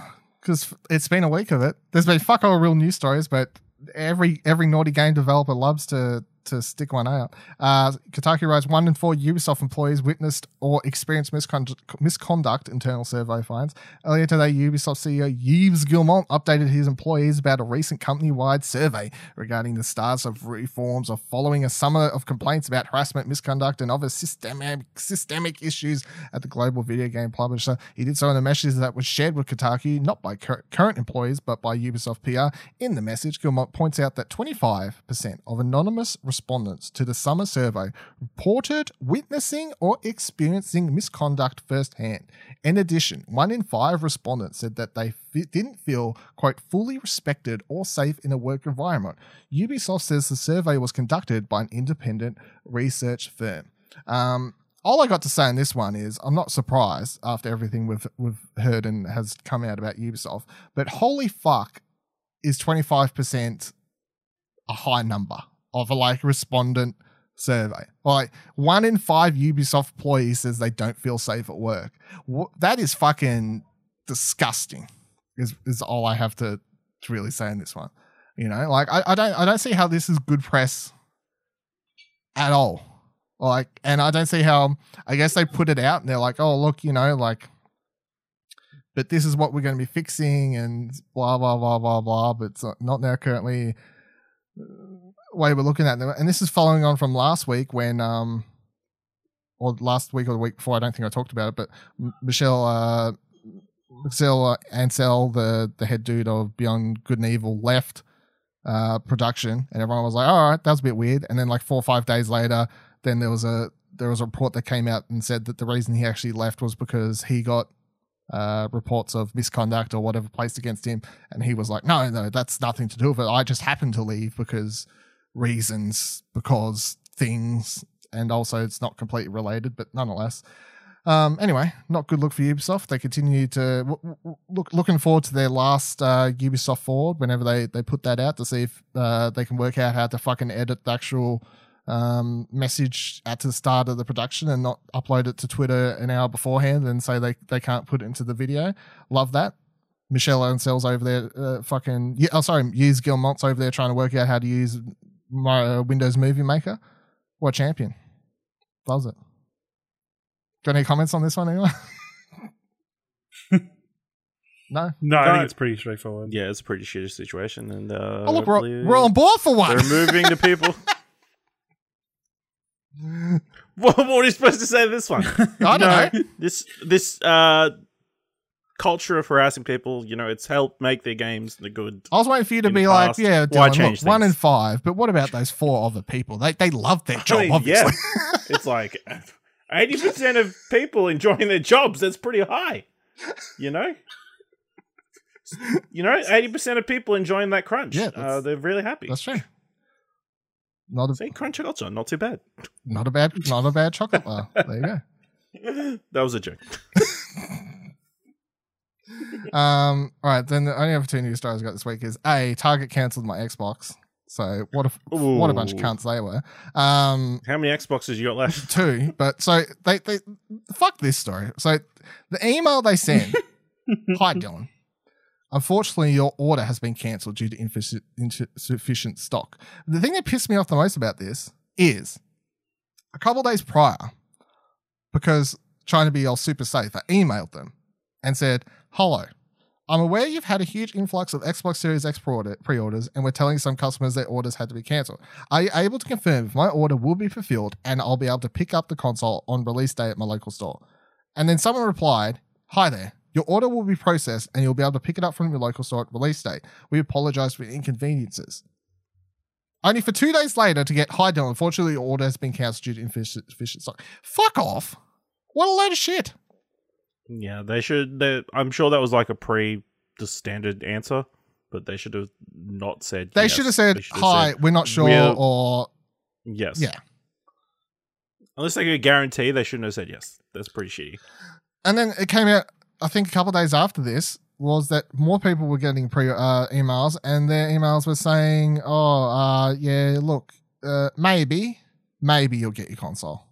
because it's been a week of it. There's been fuck all real news stories, but every every naughty game developer loves to to stick one out. Uh, Kotaku writes one in four Ubisoft employees witnessed or experienced misconduct, misconduct. Internal survey finds earlier today. Ubisoft CEO Yves Guillemot updated his employees about a recent company-wide survey regarding the status of reforms of following a summer of complaints about harassment, misconduct, and other systemic systemic issues at the global video game publisher. He did so in a message that was shared with Kotaku, not by cur- current employees, but by Ubisoft PR. In the message, Gilmont points out that 25% of anonymous respondents to the summer survey reported witnessing or experiencing misconduct firsthand. In addition, one in five respondents said that they fi- didn't feel, quote, fully respected or safe in a work environment. Ubisoft says the survey was conducted by an independent research firm. Um, all I got to say on this one is I'm not surprised after everything we've we've heard and has come out about Ubisoft, but holy fuck, is 25% a high number of a like respondent survey. Like one in five Ubisoft employees says they don't feel safe at work. That is fucking disgusting. Is is all I have to, to really say in this one. You know, like I, I don't I don't see how this is good press at all. Like, and I don't see how. I guess they put it out and they're like, oh look, you know, like, but this is what we're going to be fixing and blah blah blah blah blah. But it's not- now currently way we're looking at them. And this is following on from last week when um, or last week or the week before. I don't think I talked about it, but Michel uh, Michel Ancel, the the head dude of Beyond Good and Evil, left uh, production, and everyone was like, "All right, that was a bit weird." And then, like four or five days later, then there was a there was a report that came out and said that the reason he actually left was because he got uh, reports of misconduct or whatever placed against him, and he was like, "No, no, that's nothing to do with it. I just happened to leave because reasons, because things, and also it's not completely related, but nonetheless." Um, anyway, not good look for Ubisoft. They continue to w- w- look looking forward to their last uh, Ubisoft Forward whenever they, they put that out to see if uh, they can work out how to fucking edit the actual um, message at the start of the production and not upload it to Twitter an hour beforehand and say they, they can't put it into the video. Love that. Michel Ancel's over there, uh, fucking. Yeah, oh, sorry, use Gilmont's over there trying to work out how to use my uh, Windows Movie Maker. What champion. Loves it. Got any comments on this one, anyone? no? No, I think it's pretty straightforward. yeah, it's a pretty shitty situation, and uh, Oh, look, we're, hopefully we're on board for one. They're moving the people. what, what are you supposed to say to this one? I don't know. This this uh culture of harassing people, you know, it's helped make their games the good. I was waiting for you to be the like, past. yeah, Why Dylan, change look, one in five. But what about those four other people? They they love their job, I mean, obviously. yeah, it's like eighty percent of people enjoying their jobs. That's pretty high, you know. You know, eighty percent of people enjoying that crunch. Yeah, uh, they're really happy. That's true. Not a See, crunch culture, not too bad. not a bad not a bad chocolate bar. There you go. that was a joke. Um, all right, then the only opportunity two news stories I got this week is a Target cancelled my Xbox. So what a what a bunch of Ooh. cunts they were. Um, How many Xboxes you got left? two, but so they they fuck this story. So the email they send, hi Dylan. Unfortunately, your order has been cancelled due to insufficient stock. The thing that pissed me off the most about this is a couple days prior, because trying to be all super safe, I emailed them and said, Hello, I'm aware you've had a huge influx of Xbox Series X pre orders, and we're telling some customers their orders had to be cancelled. Are you able to confirm if my order will be fulfilled and I'll be able to pick up the console on release day at my local store? And then someone replied, Hi there. Your order will be processed and you'll be able to pick it up from your local store at release date. We apologize for inconveniences. Only for two days later to get, Hi Dylan, unfortunately your order has been cancelled due to insufficient stock. Fuck off. What a load of shit. Yeah, they should. They, I'm sure that was like a pre the standard answer, but they should have not said. They yes. should have said, should have Hi, said we're not sure, we're- or yes. yeah. Unless they could guarantee, they shouldn't have said yes. That's pretty shitty. And then it came out, I think a couple of days after this, was that more people were getting pre uh, emails, and their emails were saying, "Oh, uh, yeah, look, uh, maybe, maybe you'll get your console."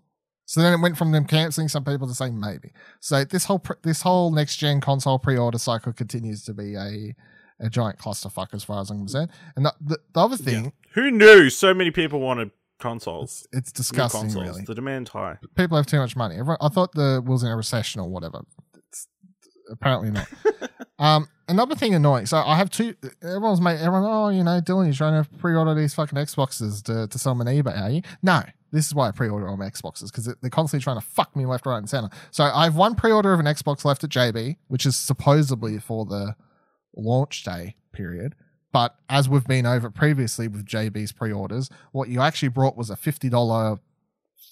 So then it went from them canceling some people to saying maybe. So this whole pre- this whole next gen console pre order cycle continues to be a a giant clusterfuck as far as I'm concerned. And the, the, the other thing, Who knew so many people wanted consoles? it's New disgusting, consoles. really. The demand high. people have too much money. Everyone, I thought the was in a recession or whatever. It's apparently not. um, another thing annoying. So I have two. Everyone's made everyone. Oh, you know, Dylan, you're trying to pre-order these fucking Xboxes to to sell them on eBay, are you? No. This is why I pre-order all my Xboxes because they're constantly trying to fuck me left, right, and center. So I have one pre-order of an Xbox left at JB, which is supposedly for the launch day period. But as we've been over previously with JB's pre-orders, what you actually brought was a fifty dollar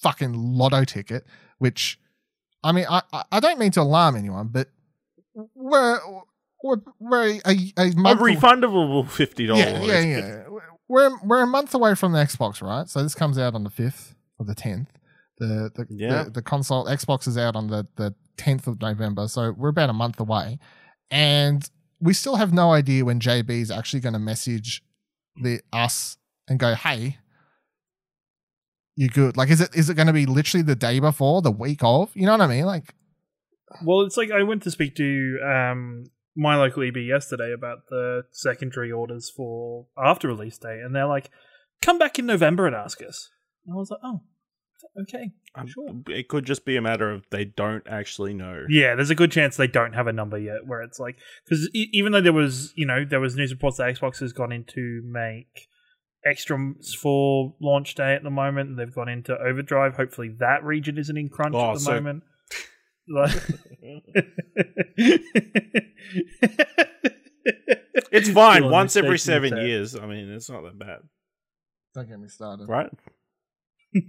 fucking lotto ticket, which I mean, I I- don't mean to alarm anyone, but we're we're, we're a, a A refundable fifty dollars. yeah, yeah, yeah. We're we're a month away from the Xbox, right? So this comes out on the fifth or the tenth. The the, Yeah. the the console Xbox is out on the the tenth of November, so we're about a month away, and we still have no idea when JB is actually going to message the us and go, "Hey, you good?" Like, is it is it going to be literally the day before, the week of? You know what I mean? Like, Well, it's like I went to speak to um, my local EB yesterday about the secondary orders for after release day, and they're like, "Come back in November and ask us." And I was like, "Oh, okay, Um, sure." It could just be a matter of they don't actually know. Yeah, there's a good chance they don't have a number yet. Where it's like, because e- even though there was, you know, there was news reports that Xbox has gone in to make extras for launch day at the moment, and they've gone into overdrive. Hopefully, that region isn't in crunch Oh, at the so- moment. Like- It's fine. Dylan, Once every seven years. I mean, it's not that bad, don't get me started. right?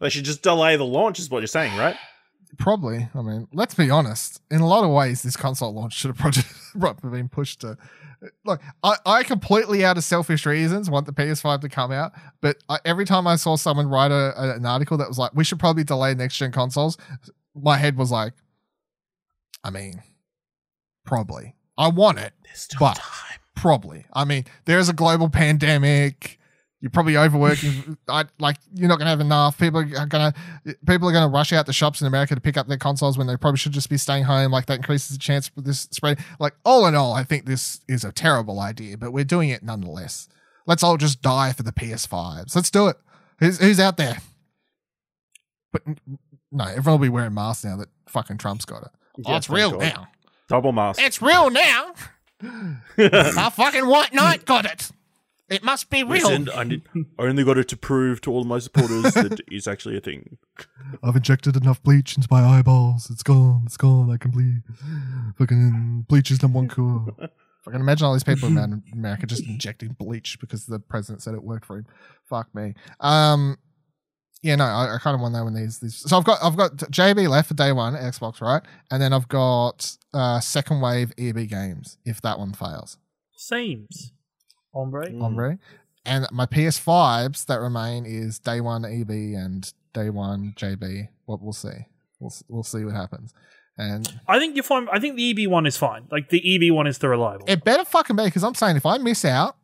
They should just delay the launch, is what you're saying, right? Probably. I mean, let's be honest. In a lot of ways, this console launch should have probably been pushed to. Like, I, I completely out of selfish reasons want the PS5 to come out, but I, every time I saw someone write a, a- an article that was like, "We should probably delay next gen consoles," my head was like, "I mean, probably. I want it, But- time. probably. I mean, there's a global pandemic. You're probably overworking. I like you're not gonna have enough. People are gonna people are gonna rush out the shops in America to pick up their consoles when they probably should just be staying home. Like that increases the chance for this spread. Like all in all, I think this is a terrible idea, but we're doing it nonetheless. Let's all just die for the PS5s. Let's do it. Who's, who's out there? But no, everyone will be wearing masks now that fucking Trump's got it. oh, Yeah, it's real God. now. Double mask. It's real now. Our fucking white knight got it. It must be real. Listen, I, need, I only got it to prove to all my supporters that it's actually a thing. I've injected enough bleach into my eyeballs. It's gone. It's gone. I can bleed. Fucking bleach is number one cure. I can imagine all these people in America just injecting bleach because the president said it worked for him. Fuck me. Um, yeah, no, I, I kind of want to know when these, these. So I've got I've got JB left for day one Xbox, right? And then I've got uh second wave EB games if that one fails. Seems, hombre. Mm. Hombre. And my PS5s that remain is day one EB and day one JB. What we'll see. We'll we'll see what happens. And I think you're fine. I think the EB one is fine. Like the EB one is the reliable. it better fucking be because I'm saying if I miss out,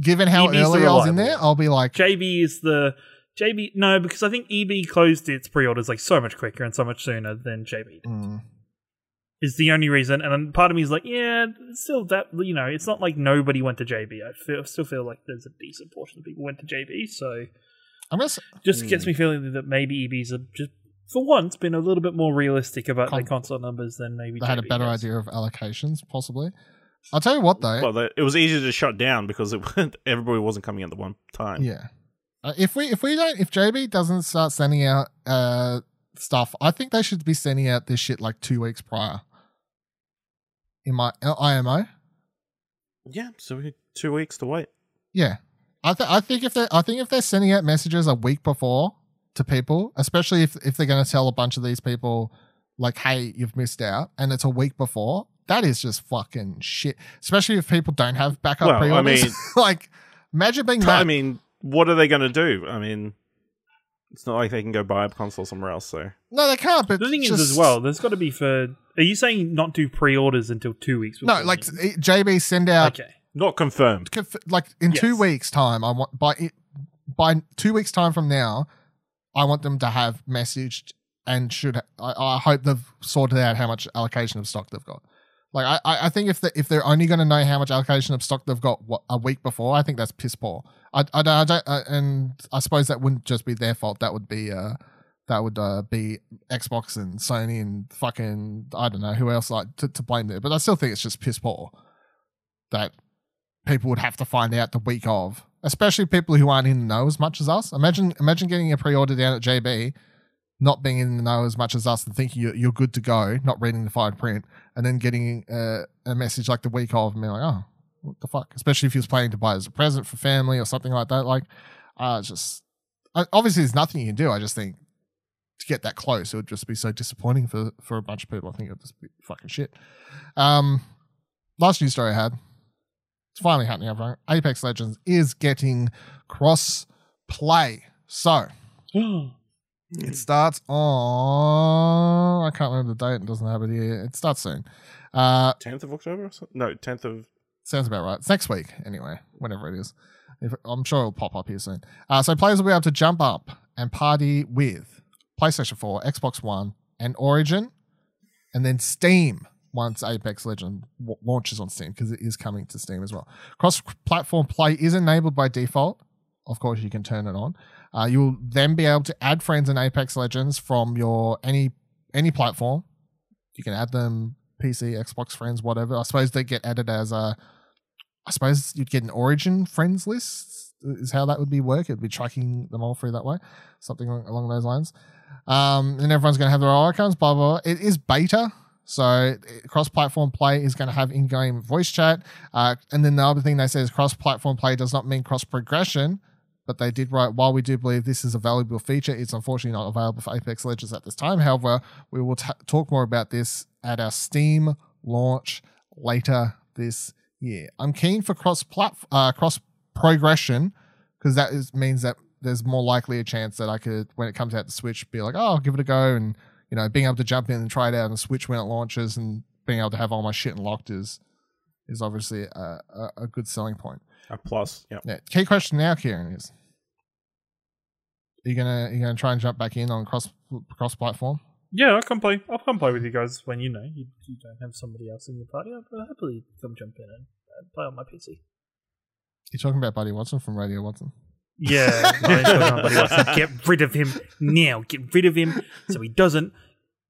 given how EB's the early I was in there. I'll be like, JB is the JB. No, because I think EB closed its pre-orders like so much quicker and so much sooner than JB. did. mm, is the only reason. And then part of me is like, yeah, still that you know, it's not like nobody went to JB. I feel, still feel like there's a decent portion of people went to JB. So I'm gonna. s- just gets me feeling that maybe EBs have just for once been a little bit more realistic about their console numbers than maybe They had a better has. idea of allocations, possibly. I'll tell you what, though. Well, the, it was easier to shut down because it, everybody wasn't coming at the one time. Yeah. Uh, if we if we don't if JB doesn't start sending out uh stuff, I think they should be sending out this shit like two weeks prior. In my uh, IMO, Yeah, so we had two weeks to wait. yeah, I th- I think if they I think if they're sending out messages a week before to people, especially if if they're going to tell a bunch of these people like, hey, you've missed out, and it's a week before, that is just fucking shit. Especially if people don't have backup Well, I pre-orders. mean- like, imagine being. I mean, what are they going to do? I mean, it's not like they can go buy a console somewhere else. So no, they can't. But The thing is, as well, there's got to be for. Are you saying not do pre-orders until two weeks? No, like the- eh, JB send out okay, not confirmed. conf- like in two weeks time. I want by it, by two weeks time from now, I want them to have messaged and should. I, I hope they've sorted out how much allocation of stock they've got. Like I, I I think if they if they're only going to know how much allocation of stock they've got what, a week before, I think that's piss poor. I, I, I don't, uh, and I suppose that wouldn't just be their fault. That would be uh that would uh, be Xbox and Sony and fucking I don't know who else like to, to blame there. But I still think it's just piss poor that people would have to find out the week of, especially people who aren't in the know as much as us. Imagine imagine getting a pre-order down at JB, not being in the know as much as us and thinking you're, you're good to go, not reading the fine print, and then getting uh, a message like the week of and being like, oh, what the fuck? Especially if you was planning to buy it as a present for family or something like that. Like, uh, just I- obviously there's nothing you can do. I just think to get that close, it would just be so disappointing for for a bunch of people. I think it would just be fucking shit. Um, last news story I had. It's finally happening, everyone. Apex Legends is getting cross play. So it starts on. I can't remember the date. It doesn't have it here. It starts soon. Uh, 10th of October? Or? No, 10th of. Sounds about right. It's next week, anyway, whenever it is. If, I'm sure it'll pop up here soon. Uh, so players will be able to jump up and party with PlayStation 4, Xbox One, and Origin, and then Steam once Apex Legend w- launches on Steam because it is coming to Steam as well. Cross-platform play is enabled by default. Of course, you can turn it on. Uh, you'll then be able to add friends in Apex Legends from your any any platform. You can add them PC, Xbox friends, whatever. I suppose they get added as a. I suppose you'd get an Origin friends list. Is how that would be work. It'd be tracking them all through that way, something along, along those lines. Um, and everyone's going to have their own icons. Blah blah. blah. It is beta, so cross-platform play is going to have in-game voice chat. Uh, and then the other thing they say is cross-platform play does not mean cross-progression. But they did write, while we do believe this is a valuable feature, it's unfortunately not available for Apex Legends at this time. However, we will t- talk more about this at our Steam launch later this year. I'm keen for cross plat- uh, cross progression because that is, means that there's more likely a chance that I could, when it comes out to Switch, be like, oh, I'll give it a go, and you know, being able to jump in and try it out on Switch when it launches, and being able to have all my shit unlocked is is obviously a, a, a good selling point. A plus. Yeah. Yeah. Key question now, Kieran, is are you gonna are you gonna try and jump back in on cross cross platform? yeah, I'll come play. I'll come play with you guys when you know you, you don't have somebody else in your party. I'll happily come jump in and play on my PC. You're talking about Buddy Watson from Radio Watson. Yeah, I ain't talking about Buddy Watson. get rid of him now. Get rid of him so he doesn't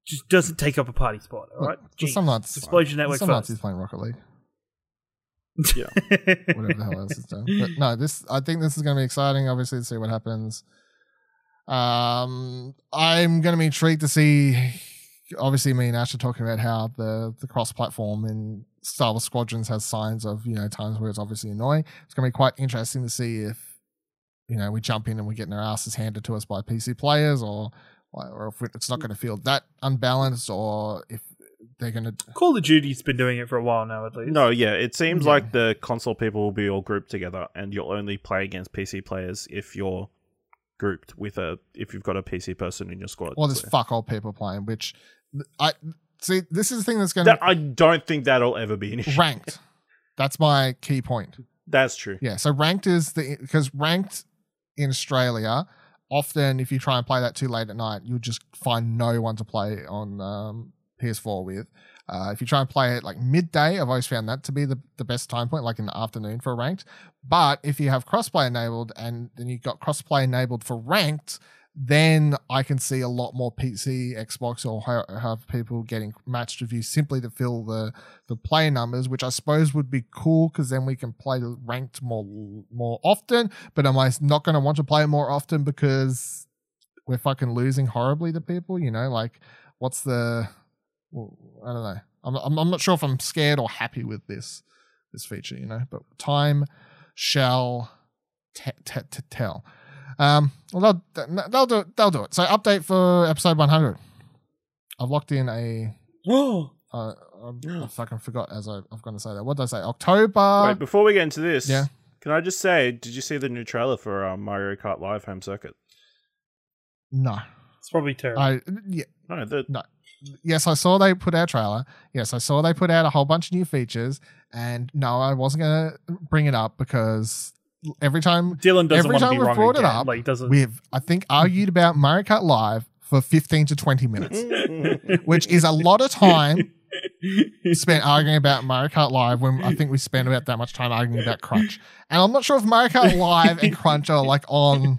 just doesn't take up a party spot. All right, Look, some nights, Explosion Network some nights he's playing Rocket League, Yeah. whatever the hell else is doing. But no, this I think this is going to be exciting. Obviously, to see what happens. Um, I'm going to be intrigued to see. Obviously, me and Ash are talking about how the the cross platform in Star Wars Squadrons has signs of you know times where it's obviously annoying. It's going to be quite interesting to see if you know we jump in and we're getting our asses handed to us by PC players, or or if it's not going to feel that unbalanced, or if they're going to Call of Duty's been doing it for a while now, at least. No, yeah. It seems Yeah. like the console people will be all grouped together, and you'll only play against PC players if you're grouped with a if you've got a PC person in your squad. or there's So- fuck all people playing, which I see. This is the thing that's going to That, I don't think that'll ever be an issue. ranked. That's my key point. That's true. Yeah. So ranked is the because ranked in Australia, often if you try and play that too late at night, you'll just find no one to play on um, PS4 with. Uh, if you try and play it like midday, I've always found that to be the, the best time point, like in the afternoon for ranked. But if you have crossplay enabled and then you've got crossplay enabled for ranked, then I can see a lot more PC, Xbox, or ha- have people getting matched reviews simply to fill the the player numbers, which I suppose would be cool because then we can play the ranked more more often. But am I not going to want to play it more often because we're fucking losing horribly to people? You know, like what's the I don't know. I'm, I'm I'm not sure if I'm scared or happy with this this feature. You know, but time shall t- t- t- tell. Um, well, they'll, they'll do it. They'll do it. So, update for episode 100. I've locked in a. Whoa. Uh, I, I fucking forgot as I, I'm going to say that. What did I say? October. Wait, before we get into this, yeah. can I just say, did you see the new trailer for um, Mario Kart Live Home Circuit? No. It's probably terrible. I yeah, No, the, no. Yes, I saw they put out a trailer. Yes, I saw they put out a whole bunch of new features. And no, I wasn't going to bring it up because every time Dylan doesn't every time be we've wrong brought it up, Like doesn't. we've, I think, argued about Mario Kart Live for 15 to 20 minutes, which is a lot of time spent arguing about Mario Kart Live when I think we spent about that much time arguing about Crunch. And I'm not sure if Mario Kart Live and Crunch are like on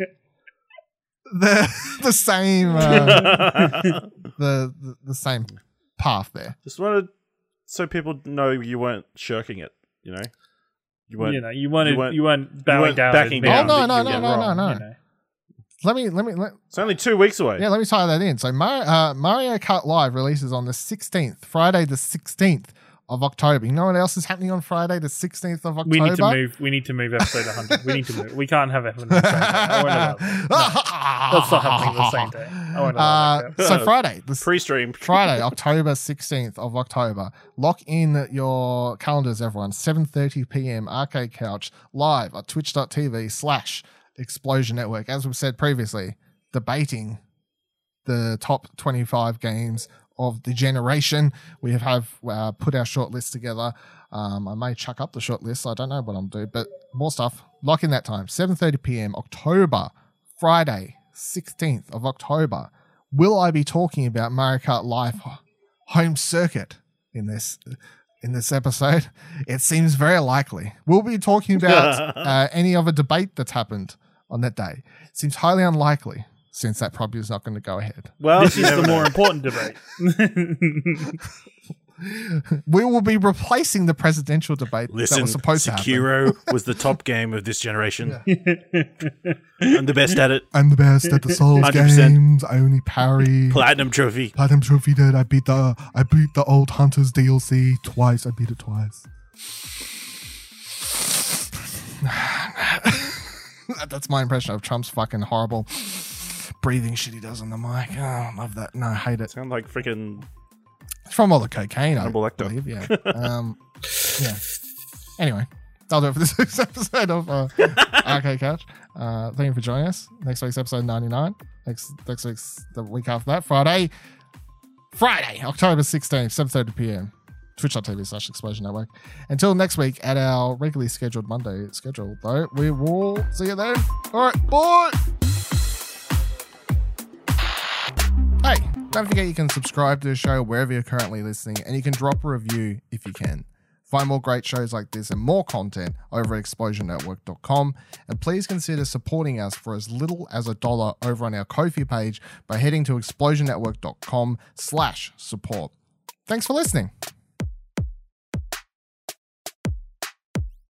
the the same uh, the, the the same path there. just wanted so people know you weren't shirking it. You know, you weren't. you know, you weren't you you weren't- weren't, bowing weren't down. backing down. Oh, that no, you no, were no, no, wrong, no, you no. know. Let me let me let, it's only two weeks away. yeah, let me tie that in. So Mario, uh, Mario Kart Live releases on the 16th, Friday the 16th of October. You know what else is happening on Friday the 16th of October? We need to move. We need to move episode 100. we need to move. We can't have it on the same day. I that. No, that's not happening the same day. Uh, so Friday, the Pre-stream. Friday, October 16th of October. Lock in your calendars, everyone. 7.30 p.m. Arcade Couch live at twitch.tv slash Explosion Network. As we've said previously, debating the top 25 games of the generation. We have, have uh, put our short list together. Um, I may chuck up the short list. I don't know what I'm doing, but more stuff. Lock in that time. 7.30 p.m. October, Friday, 16th of October. Will I be talking about Mario Kart Live home circuit in this in this episode? It seems very likely. We'll be talking about uh, any other debate that's happened on that day. seems highly unlikely since that probably is not going to go ahead. Well, this is the more important debate. We will be replacing the presidential debate that Listen, was supposed to happen. Sekiro was the top game of this generation. I'm the best at it. I'm the best at the Souls 100%. games. I only parry. Platinum trophy. Platinum Trophy did. I beat the I beat the old Hunters DLC twice. I beat it twice. That's my impression of Trump's fucking horrible breathing shit he does on the mic. Oh, I love that. No, I hate it. Sound like freaking It's from all the cocaine, I Hannibal Lecter. believe. Yeah. Um, yeah. Anyway, that'll do it for this week's episode of uh, Arcade Couch. Uh, thank you for joining us. Next week's episode 99. Next next week's the week after that, Friday. Friday, October 16th, 7.30 p.m. Twitch.tv slash Explosion Network. Until next week at our regularly scheduled Monday schedule, though, we will see you then. All right, bye. Don't forget you can subscribe to the show wherever you're currently listening, and you can drop a review if you can. Find more great shows like this and more content over at explosionnetwork.com. And please consider supporting us for as little as a dollar over on our Ko-fi page by heading to explosionnetwork.com slash support. Thanks for listening.